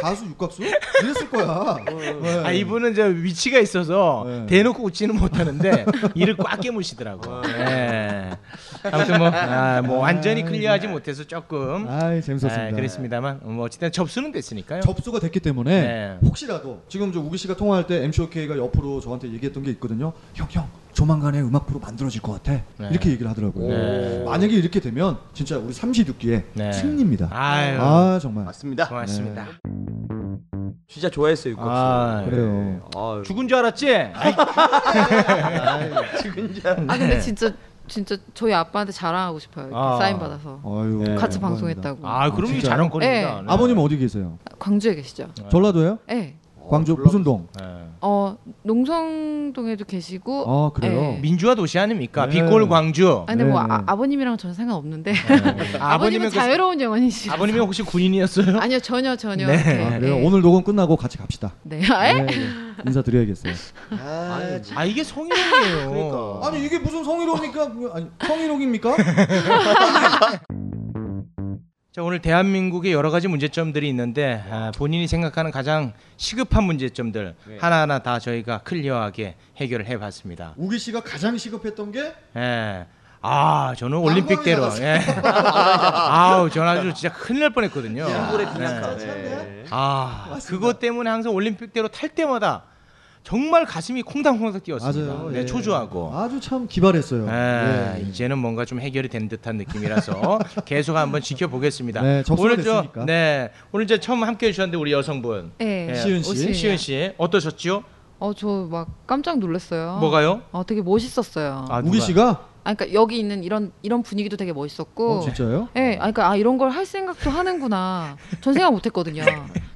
Speaker 3: 가수 육각수 이랬을 거야. 네.
Speaker 4: 아 이분은 저 위치가 있어서
Speaker 3: 네.
Speaker 4: 대놓고 웃지는 못하는데 이를 꽉 깨무시더라고. 예. 아무튼 뭐, 아, 뭐 완전히 클리어하지 못해서 조금
Speaker 3: 아이 재밌었습니다.
Speaker 4: 아, 그랬습니다만 뭐 어쨌든 접수는 됐으니까요.
Speaker 3: 접수가 됐기 때문에
Speaker 4: 네.
Speaker 3: 혹시라도 지금 저 우기 씨가 통화할 때 MC OK가 옆으로 저한테 얘기했던 게 있거든요. 형, 형, 조만간에 음악 프로 만들어질 것 같아.
Speaker 4: 네.
Speaker 3: 이렇게 얘기를 하더라고요.
Speaker 4: 네.
Speaker 3: 만약에 이렇게 되면 진짜 우리 삼시두끼의
Speaker 4: 네.
Speaker 3: 승리입니다.
Speaker 4: 아유,
Speaker 3: 아 정말.
Speaker 8: 맞습니다.
Speaker 4: 고맙습니다.
Speaker 9: 진짜 좋아했어요 육각수.
Speaker 4: 아,
Speaker 3: 그래요.
Speaker 9: 아,
Speaker 4: 죽은 줄 알았지?
Speaker 5: 아 근데 진짜 진짜 저희 아빠한테 자랑하고 싶어요.
Speaker 4: 아.
Speaker 5: 사인 받아서
Speaker 3: 아유.
Speaker 4: 네.
Speaker 5: 같이
Speaker 3: 감사합니다.
Speaker 5: 방송했다고.
Speaker 4: 아, 그럼 이게
Speaker 3: 진짜요?
Speaker 4: 자랑거리입니다.
Speaker 5: 네.
Speaker 3: 아버님 어디 계세요?
Speaker 5: 광주에 계시죠?
Speaker 3: 전라도예요?
Speaker 5: 네.
Speaker 3: 광주 무슨 동?
Speaker 4: 네.
Speaker 5: 어 농성동에도 계시고.
Speaker 3: 아 그래요.
Speaker 5: 네.
Speaker 4: 민주화 도시 아닙니까?
Speaker 3: 네.
Speaker 4: 빛골 광주.
Speaker 5: 아 근데 뭐
Speaker 3: 네.
Speaker 5: 아, 아버님이랑 저는 상관없는데
Speaker 4: 아,
Speaker 5: 아버님은
Speaker 4: 그-
Speaker 5: 자유로운 영혼이시.
Speaker 4: 아버님이 혹시 군인이었어요?
Speaker 5: 아니요 전혀 전혀.
Speaker 4: 네.
Speaker 3: 아, 그래요.
Speaker 5: 예.
Speaker 3: 오늘 녹음 끝나고 같이 갑시다.
Speaker 5: 네. 아, 에?
Speaker 3: 네, 네. 인사드려야겠어요.
Speaker 8: 아,
Speaker 4: 아 이게 성희롱이에요.
Speaker 8: 그러니까.
Speaker 3: 아니 이게 무슨 성희롱입니까? 아니 성희롱입니까?
Speaker 4: 자 오늘 대한민국의 여러 가지 문제점들이 있는데 아, 본인이 생각하는 가장 시급한 문제점들 하나하나 다 저희가 클리어하게 해결을 해봤습니다.
Speaker 3: 우기 씨가 가장 시급했던 게
Speaker 4: 예. 아 저는 올림픽대로. 예. 아우 저는 아주 진짜 큰일 날 뻔했거든요.
Speaker 9: 양골의
Speaker 4: 네.
Speaker 3: 네.
Speaker 4: 아 그것 때문에 항상 올림픽대로 탈 때마다 정말 가슴이 콩당콩당 뛰었습니다.
Speaker 3: 맞아요.
Speaker 4: 네,
Speaker 3: 예.
Speaker 4: 초조하고.
Speaker 3: 아주 참 기발했어요.
Speaker 4: 예,
Speaker 3: 예.
Speaker 4: 이제는 뭔가 좀 해결이 된 듯한 느낌이라서 계속 한번 지켜보겠습니다.
Speaker 3: 네,
Speaker 4: 오늘 저. 네 오늘 이제 처음 함께 해 주셨는데 우리 여성분
Speaker 5: 네.
Speaker 4: 예,
Speaker 3: 시은 씨.
Speaker 5: 오시은이요.
Speaker 4: 시은 씨 어떠셨죠?
Speaker 5: 어저 막 깜짝 놀랐어요.
Speaker 4: 뭐가요?
Speaker 5: 어 되게 멋있었어요. 아,
Speaker 4: 아,
Speaker 3: 우기
Speaker 4: 누가?
Speaker 3: 씨가
Speaker 5: 그러니까 여기 있는 이런 이런 분위기도 되게 멋있었고.
Speaker 3: 어, 진짜요?
Speaker 5: 예, 아, 그러니까 아 이런 걸 할 생각도 하는구나. 전 생각 못했거든요.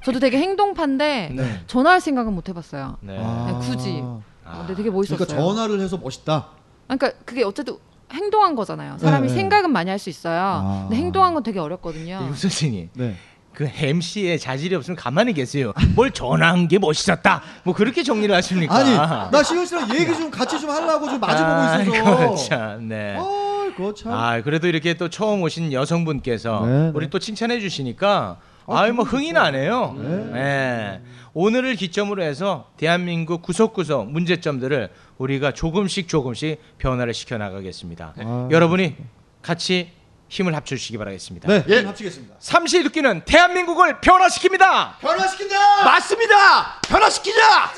Speaker 5: 저도 되게 행동파인데
Speaker 3: 네.
Speaker 5: 전화할 생각은 못 해봤어요.
Speaker 4: 네.
Speaker 3: 아.
Speaker 5: 굳이.
Speaker 4: 아,
Speaker 5: 근데 되게 멋있었어요.
Speaker 3: 그러니까 전화를 해서 멋있다.
Speaker 5: 그러니까 그게 어쨌든 행동한 거잖아요. 사람이
Speaker 3: 네, 네.
Speaker 5: 생각은 많이 할 수 있어요.
Speaker 3: 아.
Speaker 5: 근데 행동한 건 되게 어렵거든요.
Speaker 4: 유 선생님
Speaker 3: 네.
Speaker 4: 그 MC의 자질이 없으면 가만히 계세요. 뭘 전화한 게 멋있었다. 뭐 그렇게 정리를 하십니까?
Speaker 3: 아니 나 시은 씨랑 얘기 좀 같이 좀 하려고 좀 마주 보고 있어서.
Speaker 4: 참, 네.
Speaker 3: 아이고 그거 참.
Speaker 4: 아 그래도 이렇게 또 처음 오신 여성분께서
Speaker 3: 네,
Speaker 4: 우리
Speaker 3: 네.
Speaker 4: 또 칭찬해 주시니까
Speaker 3: 아,
Speaker 4: 아유 뭐 흥이. 나네요.
Speaker 3: 네.
Speaker 4: 네. 오늘을 기점으로 해서 대한민국 구석구석 문제점들을 우리가 조금씩 조금씩 변화를 시켜 나가겠습니다.
Speaker 3: 아,
Speaker 4: 여러분이 같이 힘을 합쳐주시기 바라겠습니다.
Speaker 3: 네, 예. 합치겠습니다.
Speaker 4: 삼시 듣기는 대한민국을 변화시킵니다.
Speaker 3: 변화시킨다.
Speaker 2: 맞습니다. 변화시키자.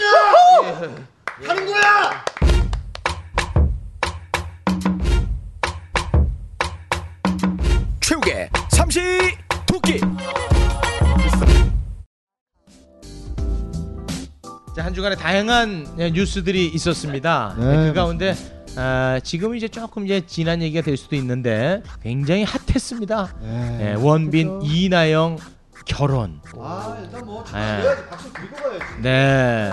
Speaker 3: 하는 거야.
Speaker 2: 최욱의 삼시 도끼.
Speaker 4: 자, 한 주간에 다양한 예, 뉴스들이 있었습니다.
Speaker 3: 네,
Speaker 4: 네, 그 가운데 아, 지금 이제 조금 이제 지난 얘기가 될 수도 있는데 굉장히 핫했습니다.
Speaker 3: 네.
Speaker 4: 예, 원빈
Speaker 3: 그렇죠.
Speaker 4: 이나영 결혼.
Speaker 3: 아 일단 뭐
Speaker 4: 네.
Speaker 3: 축하해야지 박수 드리고 가야지.
Speaker 4: 네.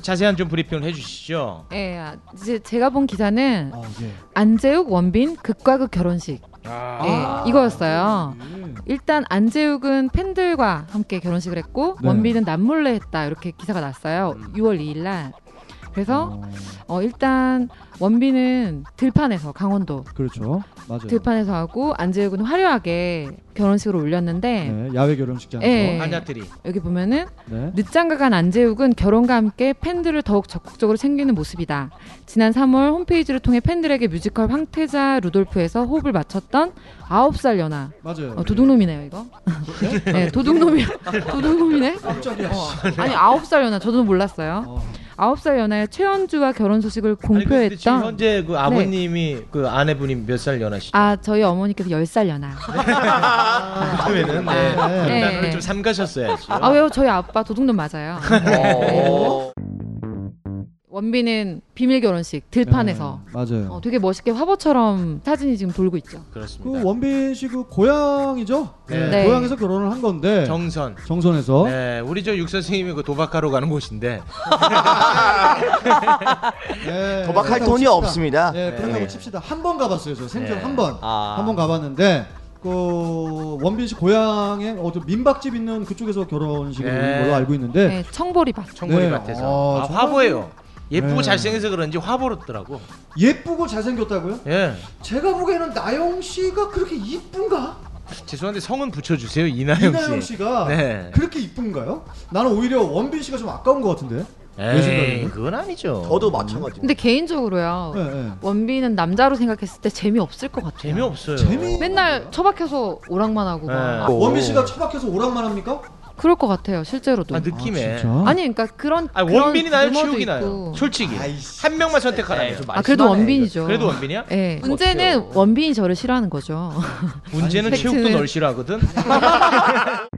Speaker 4: 자세한 좀 브리핑을 해주시죠.
Speaker 5: 예, 아, 이제 제가 본 기사는
Speaker 3: 어, 예.
Speaker 5: 안재욱 원빈 극과 극 결혼식
Speaker 4: 아.
Speaker 5: 예, 이거였어요. 일단 안재욱은 팬들과 함께 결혼식을 했고
Speaker 3: 네.
Speaker 5: 원빈은 남몰래 했다 이렇게 기사가 났어요. 6월 2일 날. 그래서
Speaker 3: 어,
Speaker 5: 어, 일단 원빈은 들판에서 강원도
Speaker 3: 그렇죠. 맞아요.
Speaker 5: 들판에서 하고 안재욱은 화려하게 결혼식을 올렸는데
Speaker 3: 네, 야외 결혼식장에서.
Speaker 5: 예.
Speaker 4: 한야트리.
Speaker 5: 여기 보면은
Speaker 3: 네.
Speaker 5: 늦장가 간 안재욱은 결혼과 함께 팬들을 더욱 적극적으로 챙기는 모습이다. 지난 3월 홈페이지를 통해 팬들에게 뮤지컬 황태자 루돌프에서 호흡을 맞췄던 9살 연하.
Speaker 3: 맞아요.
Speaker 5: 어, 도둑놈이네요 이거. 네, 도둑놈이 도둑놈이네.
Speaker 3: 깜짝이야.
Speaker 5: 어, 아니 9살 연하 저도 몰랐어요.
Speaker 3: 어.
Speaker 5: 9살 연하의 최연주와 결혼 소식을
Speaker 4: 아니, 지금
Speaker 5: 공표했던
Speaker 4: 현재 그 아버님이 그 아내분이 몇 살 연하시죠?
Speaker 5: 아 저희 어머니께서 10살 연하.
Speaker 4: 그러면은 네.
Speaker 5: 아, 네.
Speaker 4: 단어를 좀 삼가셨어야죠.
Speaker 5: 아 왜요? 저희 아빠 도둑놈 맞아요.
Speaker 9: 어.
Speaker 5: 원빈은 비밀 결혼식 들판에서
Speaker 3: 네, 맞아요.
Speaker 5: 어, 되게 멋있게 화보처럼 사진이 지금 돌고 있죠.
Speaker 4: 그렇습니다.
Speaker 3: 그 원빈 씨 그 고향이죠?
Speaker 4: 네.
Speaker 5: 네.
Speaker 3: 고향에서 결혼을 한 건데
Speaker 4: 정선.
Speaker 3: 정선에서
Speaker 4: 네, 우리 저 육 선생님이 그 도박하러 가는 곳인데
Speaker 3: 네,
Speaker 2: 도박할 돈이
Speaker 3: 칩시다.
Speaker 2: 없습니다.
Speaker 3: 네, 그렇다고
Speaker 4: 네.
Speaker 3: 칩시다. 한 번 가봤어요, 저 생전
Speaker 4: 네.
Speaker 3: 한 번,
Speaker 9: 아.
Speaker 3: 한번 가봤는데 그 원빈 씨 고향에 어떤 민박집 있는 그쪽에서 결혼식을
Speaker 4: 네.
Speaker 3: 걸로 알고 있는데
Speaker 5: 네, 청보리밭.
Speaker 4: 청보리밭에서
Speaker 3: 네. 어,
Speaker 4: 아,
Speaker 3: 정말
Speaker 4: 화보예요. 예쁘고
Speaker 3: 네.
Speaker 4: 잘생겨서 그런지 화보였더라고.
Speaker 3: 예쁘고 잘생겼다고요?
Speaker 4: 예.
Speaker 3: 제가 보기에는 나영 씨가 그렇게 이쁜가?
Speaker 4: 죄송한데 성은 붙여주세요 이나영
Speaker 3: 이나영
Speaker 4: 씨.
Speaker 3: 씨가
Speaker 4: 네.
Speaker 3: 그렇게 이쁜가요? 나는 오히려 원빈 씨가 좀 아까운 것 같은데. 내
Speaker 4: 에이. 그건 아니죠.
Speaker 2: 저도 마찬가지.
Speaker 5: 근데 개인적으로요.
Speaker 3: 네, 네.
Speaker 5: 원빈은 남자로 생각했을 때 재미 없을 것 같아요.
Speaker 4: 재미없어요.
Speaker 3: 재미-
Speaker 5: 맨날 처박혀서 오락만 하고 막.
Speaker 4: 네.
Speaker 3: 아, 원빈 씨가 처박혀서 오락만 합니까?
Speaker 5: 그럴 것 같아요, 실제로도.
Speaker 4: 아,
Speaker 5: 아,
Speaker 4: 느낌에.
Speaker 3: 진짜?
Speaker 5: 니 그러니까 그런
Speaker 4: 아,
Speaker 5: 그런
Speaker 4: 원빈이 나요,
Speaker 5: 루머도
Speaker 4: 최욱이 나요.
Speaker 5: 있고.
Speaker 4: 솔직히
Speaker 3: 아이씨.
Speaker 4: 한 명만 선택하라면.
Speaker 5: 아 그래도 원빈이죠.
Speaker 4: 그래도 원빈이야?
Speaker 5: 예. 문제는 원빈이 저를 싫어하는 거죠.
Speaker 4: 문제는
Speaker 5: 팩트는-
Speaker 4: 체육도 널 싫어하거든.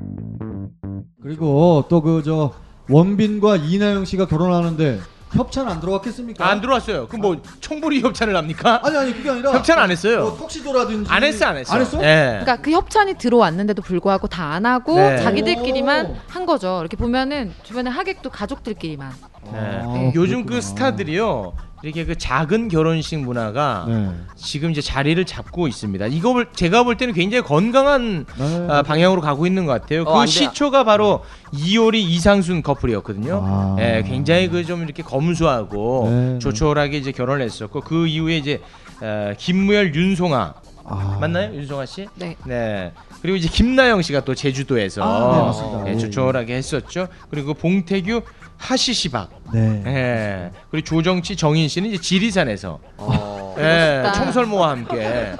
Speaker 3: 그리고 또 그 저 원빈과 이나영 씨가 결혼하는데 협찬 안 들어갔겠습니까?
Speaker 4: 안 들어왔어요. 그럼 뭐 청부리 협찬을 합니까?
Speaker 3: 아니 아니 그게 아니라
Speaker 4: 협찬 안 했어요.
Speaker 3: 뭐 턱시도라든지
Speaker 4: 안 했어, 안 했어.
Speaker 3: 안 했어?
Speaker 4: 예.
Speaker 5: 그러니까 그 협찬이 들어왔는데도 불구하고 다 안 하고
Speaker 4: 네.
Speaker 5: 자기들끼리만
Speaker 3: 오.
Speaker 5: 한 거죠. 이렇게 보면은 주변에 하객도 가족들끼리만.
Speaker 4: 네.
Speaker 3: 아,
Speaker 4: 요즘
Speaker 3: 그렇구나.
Speaker 4: 그 스타들이요. 이렇게 그 작은 결혼식 문화가
Speaker 3: 네.
Speaker 4: 지금 이제 자리를 잡고 있습니다. 이거 볼 제가 볼 때는 굉장히 건강한
Speaker 3: 네.
Speaker 4: 아, 방향으로 가고 있는 것 같아요.
Speaker 9: 어,
Speaker 4: 그
Speaker 9: 안 돼.
Speaker 4: 시초가 바로 이효리 이상순 커플이었거든요.
Speaker 3: 아.
Speaker 4: 예, 굉장히 그 좀 이렇게 검소하고
Speaker 3: 네,
Speaker 4: 조촐하게 이제 결혼을 했었고 그 이후에 이제 어, 김무열 윤송아
Speaker 3: 아.
Speaker 4: 맞나요, 윤송아 씨?
Speaker 5: 네.
Speaker 4: 네. 그리고 이제 김나영 씨가 또 제주도에서
Speaker 3: 아, 네, 맞습니다.
Speaker 4: 예,
Speaker 3: 예,
Speaker 4: 조촐하게 했었죠. 그리고 봉태규 하시시박.
Speaker 3: 네.
Speaker 4: 예. 그리고 조정치 정인 씨는 이제 지리산에서
Speaker 9: 어.
Speaker 4: 예,
Speaker 5: 멋있다.
Speaker 4: 청설모와 함께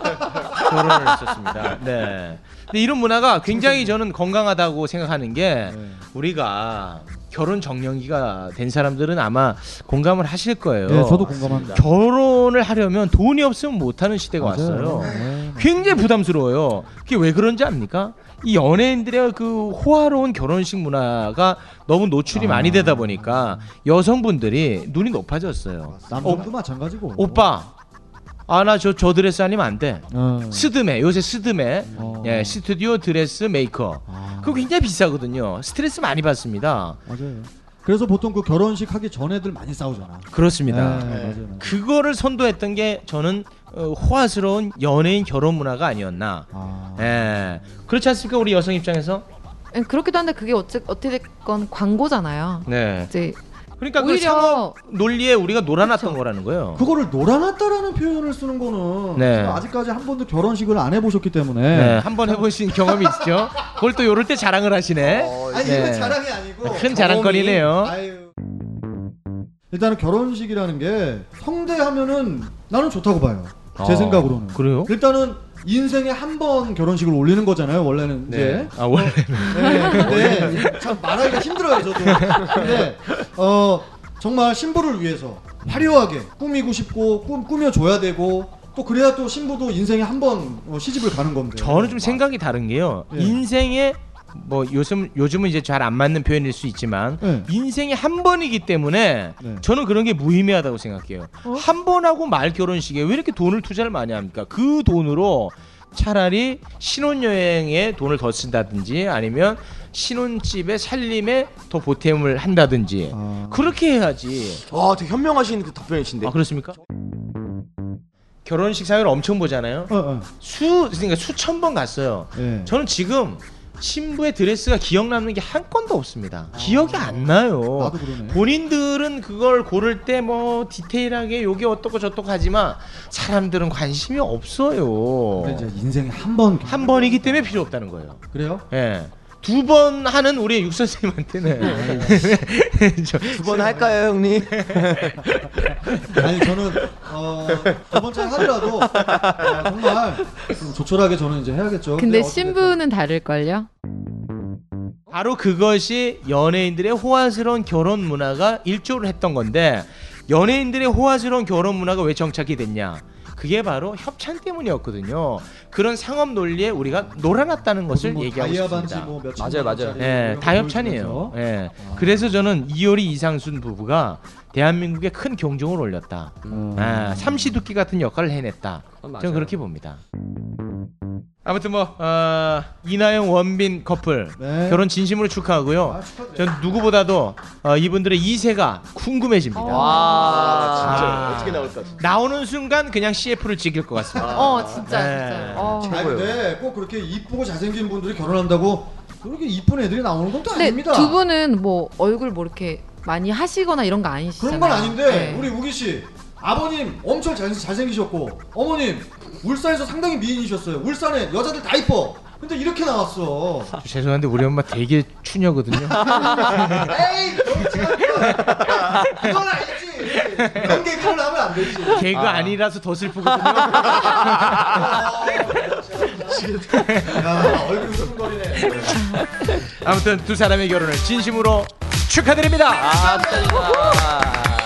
Speaker 4: 결혼을 했었습니다. 네. 근데 이런 문화가 굉장히 저는 건강하다고 생각하는 게
Speaker 3: 네.
Speaker 4: 우리가 결혼 정년기가 된 사람들은 아마 공감을 하실 거예요.
Speaker 3: 네, 저도 공감합니다.
Speaker 4: 결혼을 하려면 돈이 없으면 못하는 시대가 왔어요.
Speaker 3: 네.
Speaker 4: 굉장히 부담스러워요. 그게 왜 그런지 압니까? 이 연예인들의 그 호화로운 결혼식 문화가 너무 노출이
Speaker 3: 아.
Speaker 4: 많이 되다 보니까 여성분들이 눈이 높아졌어요.
Speaker 3: 남성도 마찬가지고.
Speaker 4: 오빠, 아 나 저 저 드레스 아니면 안 돼.
Speaker 3: 어.
Speaker 4: 스드메 요새 스드메,
Speaker 3: 어.
Speaker 4: 예 스튜디오 드레스 메이크업.
Speaker 3: 아.
Speaker 4: 그거 굉장히 비싸거든요. 스트레스 많이 받습니다.
Speaker 3: 맞아요. 그래서 보통 그 결혼식 하기 전에들 많이 싸우잖아.
Speaker 4: 그렇습니다.
Speaker 3: 네, 맞아요. 맞아요.
Speaker 4: 그거를 선도했던 게 저는 어, 호화스러운 연예인 결혼 문화가 아니었나.
Speaker 3: 아.
Speaker 4: 예. 그렇지 않습니까? 우리 여성 입장에서?
Speaker 5: 예, 그렇기도 한데 그게 어째, 어떻게 됐건 광고잖아요.
Speaker 4: 네.
Speaker 5: 이제
Speaker 4: 그러니까 그
Speaker 5: 오히려
Speaker 4: 상업 논리에 우리가 놀아놨던 거라는 거예요.
Speaker 3: 그거를 놀아놨다라는 표현을 쓰는 거는
Speaker 4: 네.
Speaker 3: 지금 아직까지 한 번도 결혼식을 안 해보셨기 때문에
Speaker 4: 네, 한번 해보신 경험이 있죠. 그걸 또 요럴 때 자랑을 하시네.
Speaker 3: 아니
Speaker 4: 네.
Speaker 3: 이건 자랑이 아니고
Speaker 4: 큰 자랑거리네요.
Speaker 3: 아유. 일단은 결혼식이라는 게 성대하면은 나는 좋다고 봐요. 제
Speaker 4: 아,
Speaker 3: 생각으로는.
Speaker 4: 그래요?
Speaker 3: 일단은 인생에 한 번 결혼식을 올리는 거잖아요. 원래는 이제.
Speaker 4: 아 원래
Speaker 3: 네, 근데 참 말하기가 힘들어요, 저도. 근데 어 정말 신부를 위해서 화려하게 꾸미고 싶고 꿈 꾸며줘야 되고 또 그래야 또 신부도 인생에 한번 어, 시집을 가는 건데.
Speaker 4: 저는 좀 생각이 다른 게요.
Speaker 3: 예.
Speaker 4: 인생에 뭐 요즘 요즘은 이제 잘 안 맞는 표현일 수 있지만
Speaker 3: 네.
Speaker 4: 인생이 한 번이기 때문에
Speaker 3: 네.
Speaker 4: 저는 그런 게 무의미하다고 생각해요. 한번 하고 말 결혼식에 왜 이렇게 돈을 투자를 많이 합니까? 그 돈으로 차라리 신혼여행에 돈을 더 쓴다든지 아니면 신혼집에 살림에 더 보탬을 한다든지
Speaker 3: 아.
Speaker 4: 그렇게 해야지.
Speaker 2: 아, 되게 현명하신 그 답변이신데.
Speaker 4: 아 그렇습니까? 결혼식 사회를 엄청 보잖아요.
Speaker 3: 어, 어.
Speaker 4: 수 그러니까 수천 번 갔어요.
Speaker 3: 예.
Speaker 4: 저는 지금 신부의 드레스가 기억 남는 게 한 건도 없습니다. 기억이 안 나요.
Speaker 3: 나도 그러네.
Speaker 4: 본인들은 그걸 고를 때 뭐 디테일하게 요게 어떻고 저떻고 하지만 사람들은 관심이 없어요.
Speaker 3: 근데 이제 인생에 한 번
Speaker 4: 한 번이기 때문에 필요 없다는 거예요.
Speaker 3: 그래요?
Speaker 4: 예. 두 번 하는 우리 육 선생님한테는 저-
Speaker 2: 두번 할까요, 형님?
Speaker 3: 아니 저는 어, 두 번째 하더라도 어, 정말 좀 조촐하게 저는 이제 해야겠죠.
Speaker 5: 근데
Speaker 3: 어찌됐든.
Speaker 5: 신부는 다를걸요?
Speaker 4: 바로 그것이 연예인들의 호화스러운 결혼 문화가 일조를 했던 건데 연예인들의 호화스러운 결혼 문화가 왜 정착이 됐냐? 그게 바로 협찬 때문이었거든요. 그런 상업 논리에 우리가 놀아났다는 것을
Speaker 3: 뭐
Speaker 4: 얘기하고 싶습니다.
Speaker 3: 뭐
Speaker 9: 맞아요, 맞아요.
Speaker 4: 예,
Speaker 3: 다거
Speaker 4: 협찬이에요.
Speaker 3: 보여주면서.
Speaker 4: 예. 그래서 저는 이효리 이상순 부부가 대한민국에 큰 경종을 올렸다.
Speaker 3: 음.
Speaker 4: 아, 삼시두끼 같은 역할을 해냈다.
Speaker 9: 맞아요.
Speaker 4: 저는 그렇게 봅니다. 아무튼 뭐 어, 이나영 원빈 커플
Speaker 3: 네.
Speaker 4: 결혼 진심으로 축하하고요.
Speaker 3: 아.
Speaker 4: 전 누구보다도 어, 이분들의 이세가 궁금해집니다.
Speaker 9: 와,
Speaker 2: 진짜
Speaker 4: 아.
Speaker 2: 어떻게 나올까? 진짜.
Speaker 4: 나오는 순간 그냥 CF를 찍을 것 같습니다.
Speaker 5: 어 진짜
Speaker 4: 네.
Speaker 5: 진짜. 어.
Speaker 3: 아니 근데 꼭 그렇게 이쁘고 잘생긴 분들이 결혼한다고 그렇게 이쁜 애들이 나오는 것도 아닙니다.
Speaker 5: 두 분은 뭐 얼굴 뭐 이렇게 많이 하시거나 이런 거 아니시잖아요.
Speaker 3: 그런 건 아닌데
Speaker 5: 네.
Speaker 3: 우리 우기 씨 아버님 엄청 잘, 잘생기셨고 어머님 울산에서 상당히 미인이셨어요. 울산에 여자들 다 이뻐. 근데 이렇게 나왔어.
Speaker 4: 죄송한데 우리 엄마 되게 추녀거든요.
Speaker 3: 에이. 이건 아니지. 이런 개그를 하면 안 되지.
Speaker 4: 개그 아니라서 더 슬프거든요.
Speaker 3: 야 얼굴 흐뭇거리네.
Speaker 4: 아무튼 두 사람의 결혼을 진심으로 축하드립니다.
Speaker 9: 아, 축하드립니다.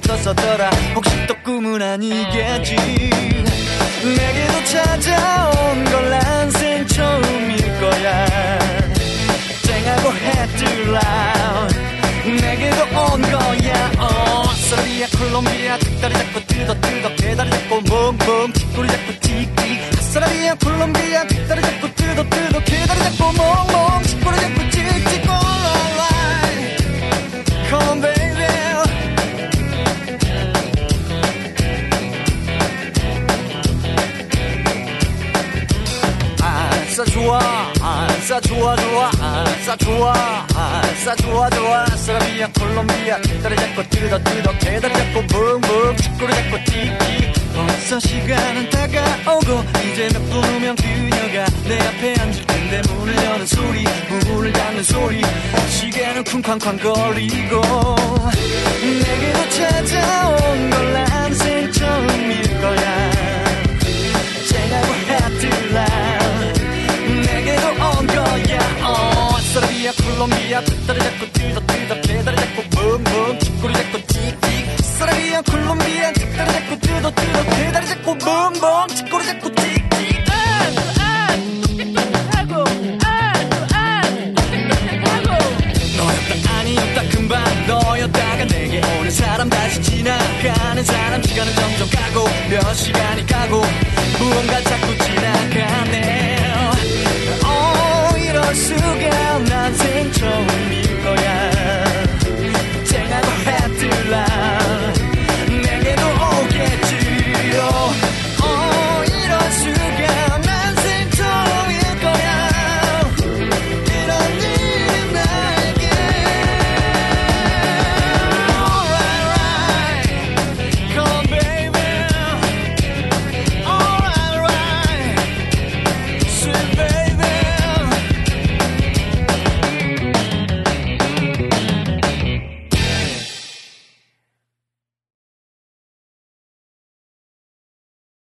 Speaker 12: 떴었더라. 혹시 또 꿈은 아니겠지. 내게도 찾아온 걸 난생 처음일 거야. 쨍하고 해뜰라 내게도 온 거야. 어 사라비아 콜롬비아 닭다리 잡고 뜯어 뜯어 개다리 잡고 멍멍 뒷꼬리 잡고 틱틱. 사라비아 콜롬비아 닭다리 잡고 뜯어 뜯어 개다리 잡고 멍멍 아싸 좋아 좋아 아싸 좋아 아싸 좋아 좋아 사라비아 콜롬비아 다리 잡고 뜯어 뜯어 개다리 잡고 붕붕 뒷꼬리 잡고 틱틱 벌써 시간은 다가오고 이제 몇 분 후면 그녀가 내 앞에 앉을 텐데 문을 여는 소리 문을 닫는 소리 시계는 쿵쾅쾅 거리고 내게로 찾아온 걸 난생 처음일 거야 쨍하고 해뜰라 콜롬비아 뒷다리 잡고 뛰다 뛰다 배다리 잡고 멍멍 축구리 잡고 찍찍 사람이야 콜롬비아 뒷다리 잡고 들덕들덕 배다리 잡고 멍멍 뒷골이 잡고 틱틱. 금방 너였다가 내게 오는 사람 다시 지나가는 사람. 시간은 점점 가고 몇 시간이 가고. 무언가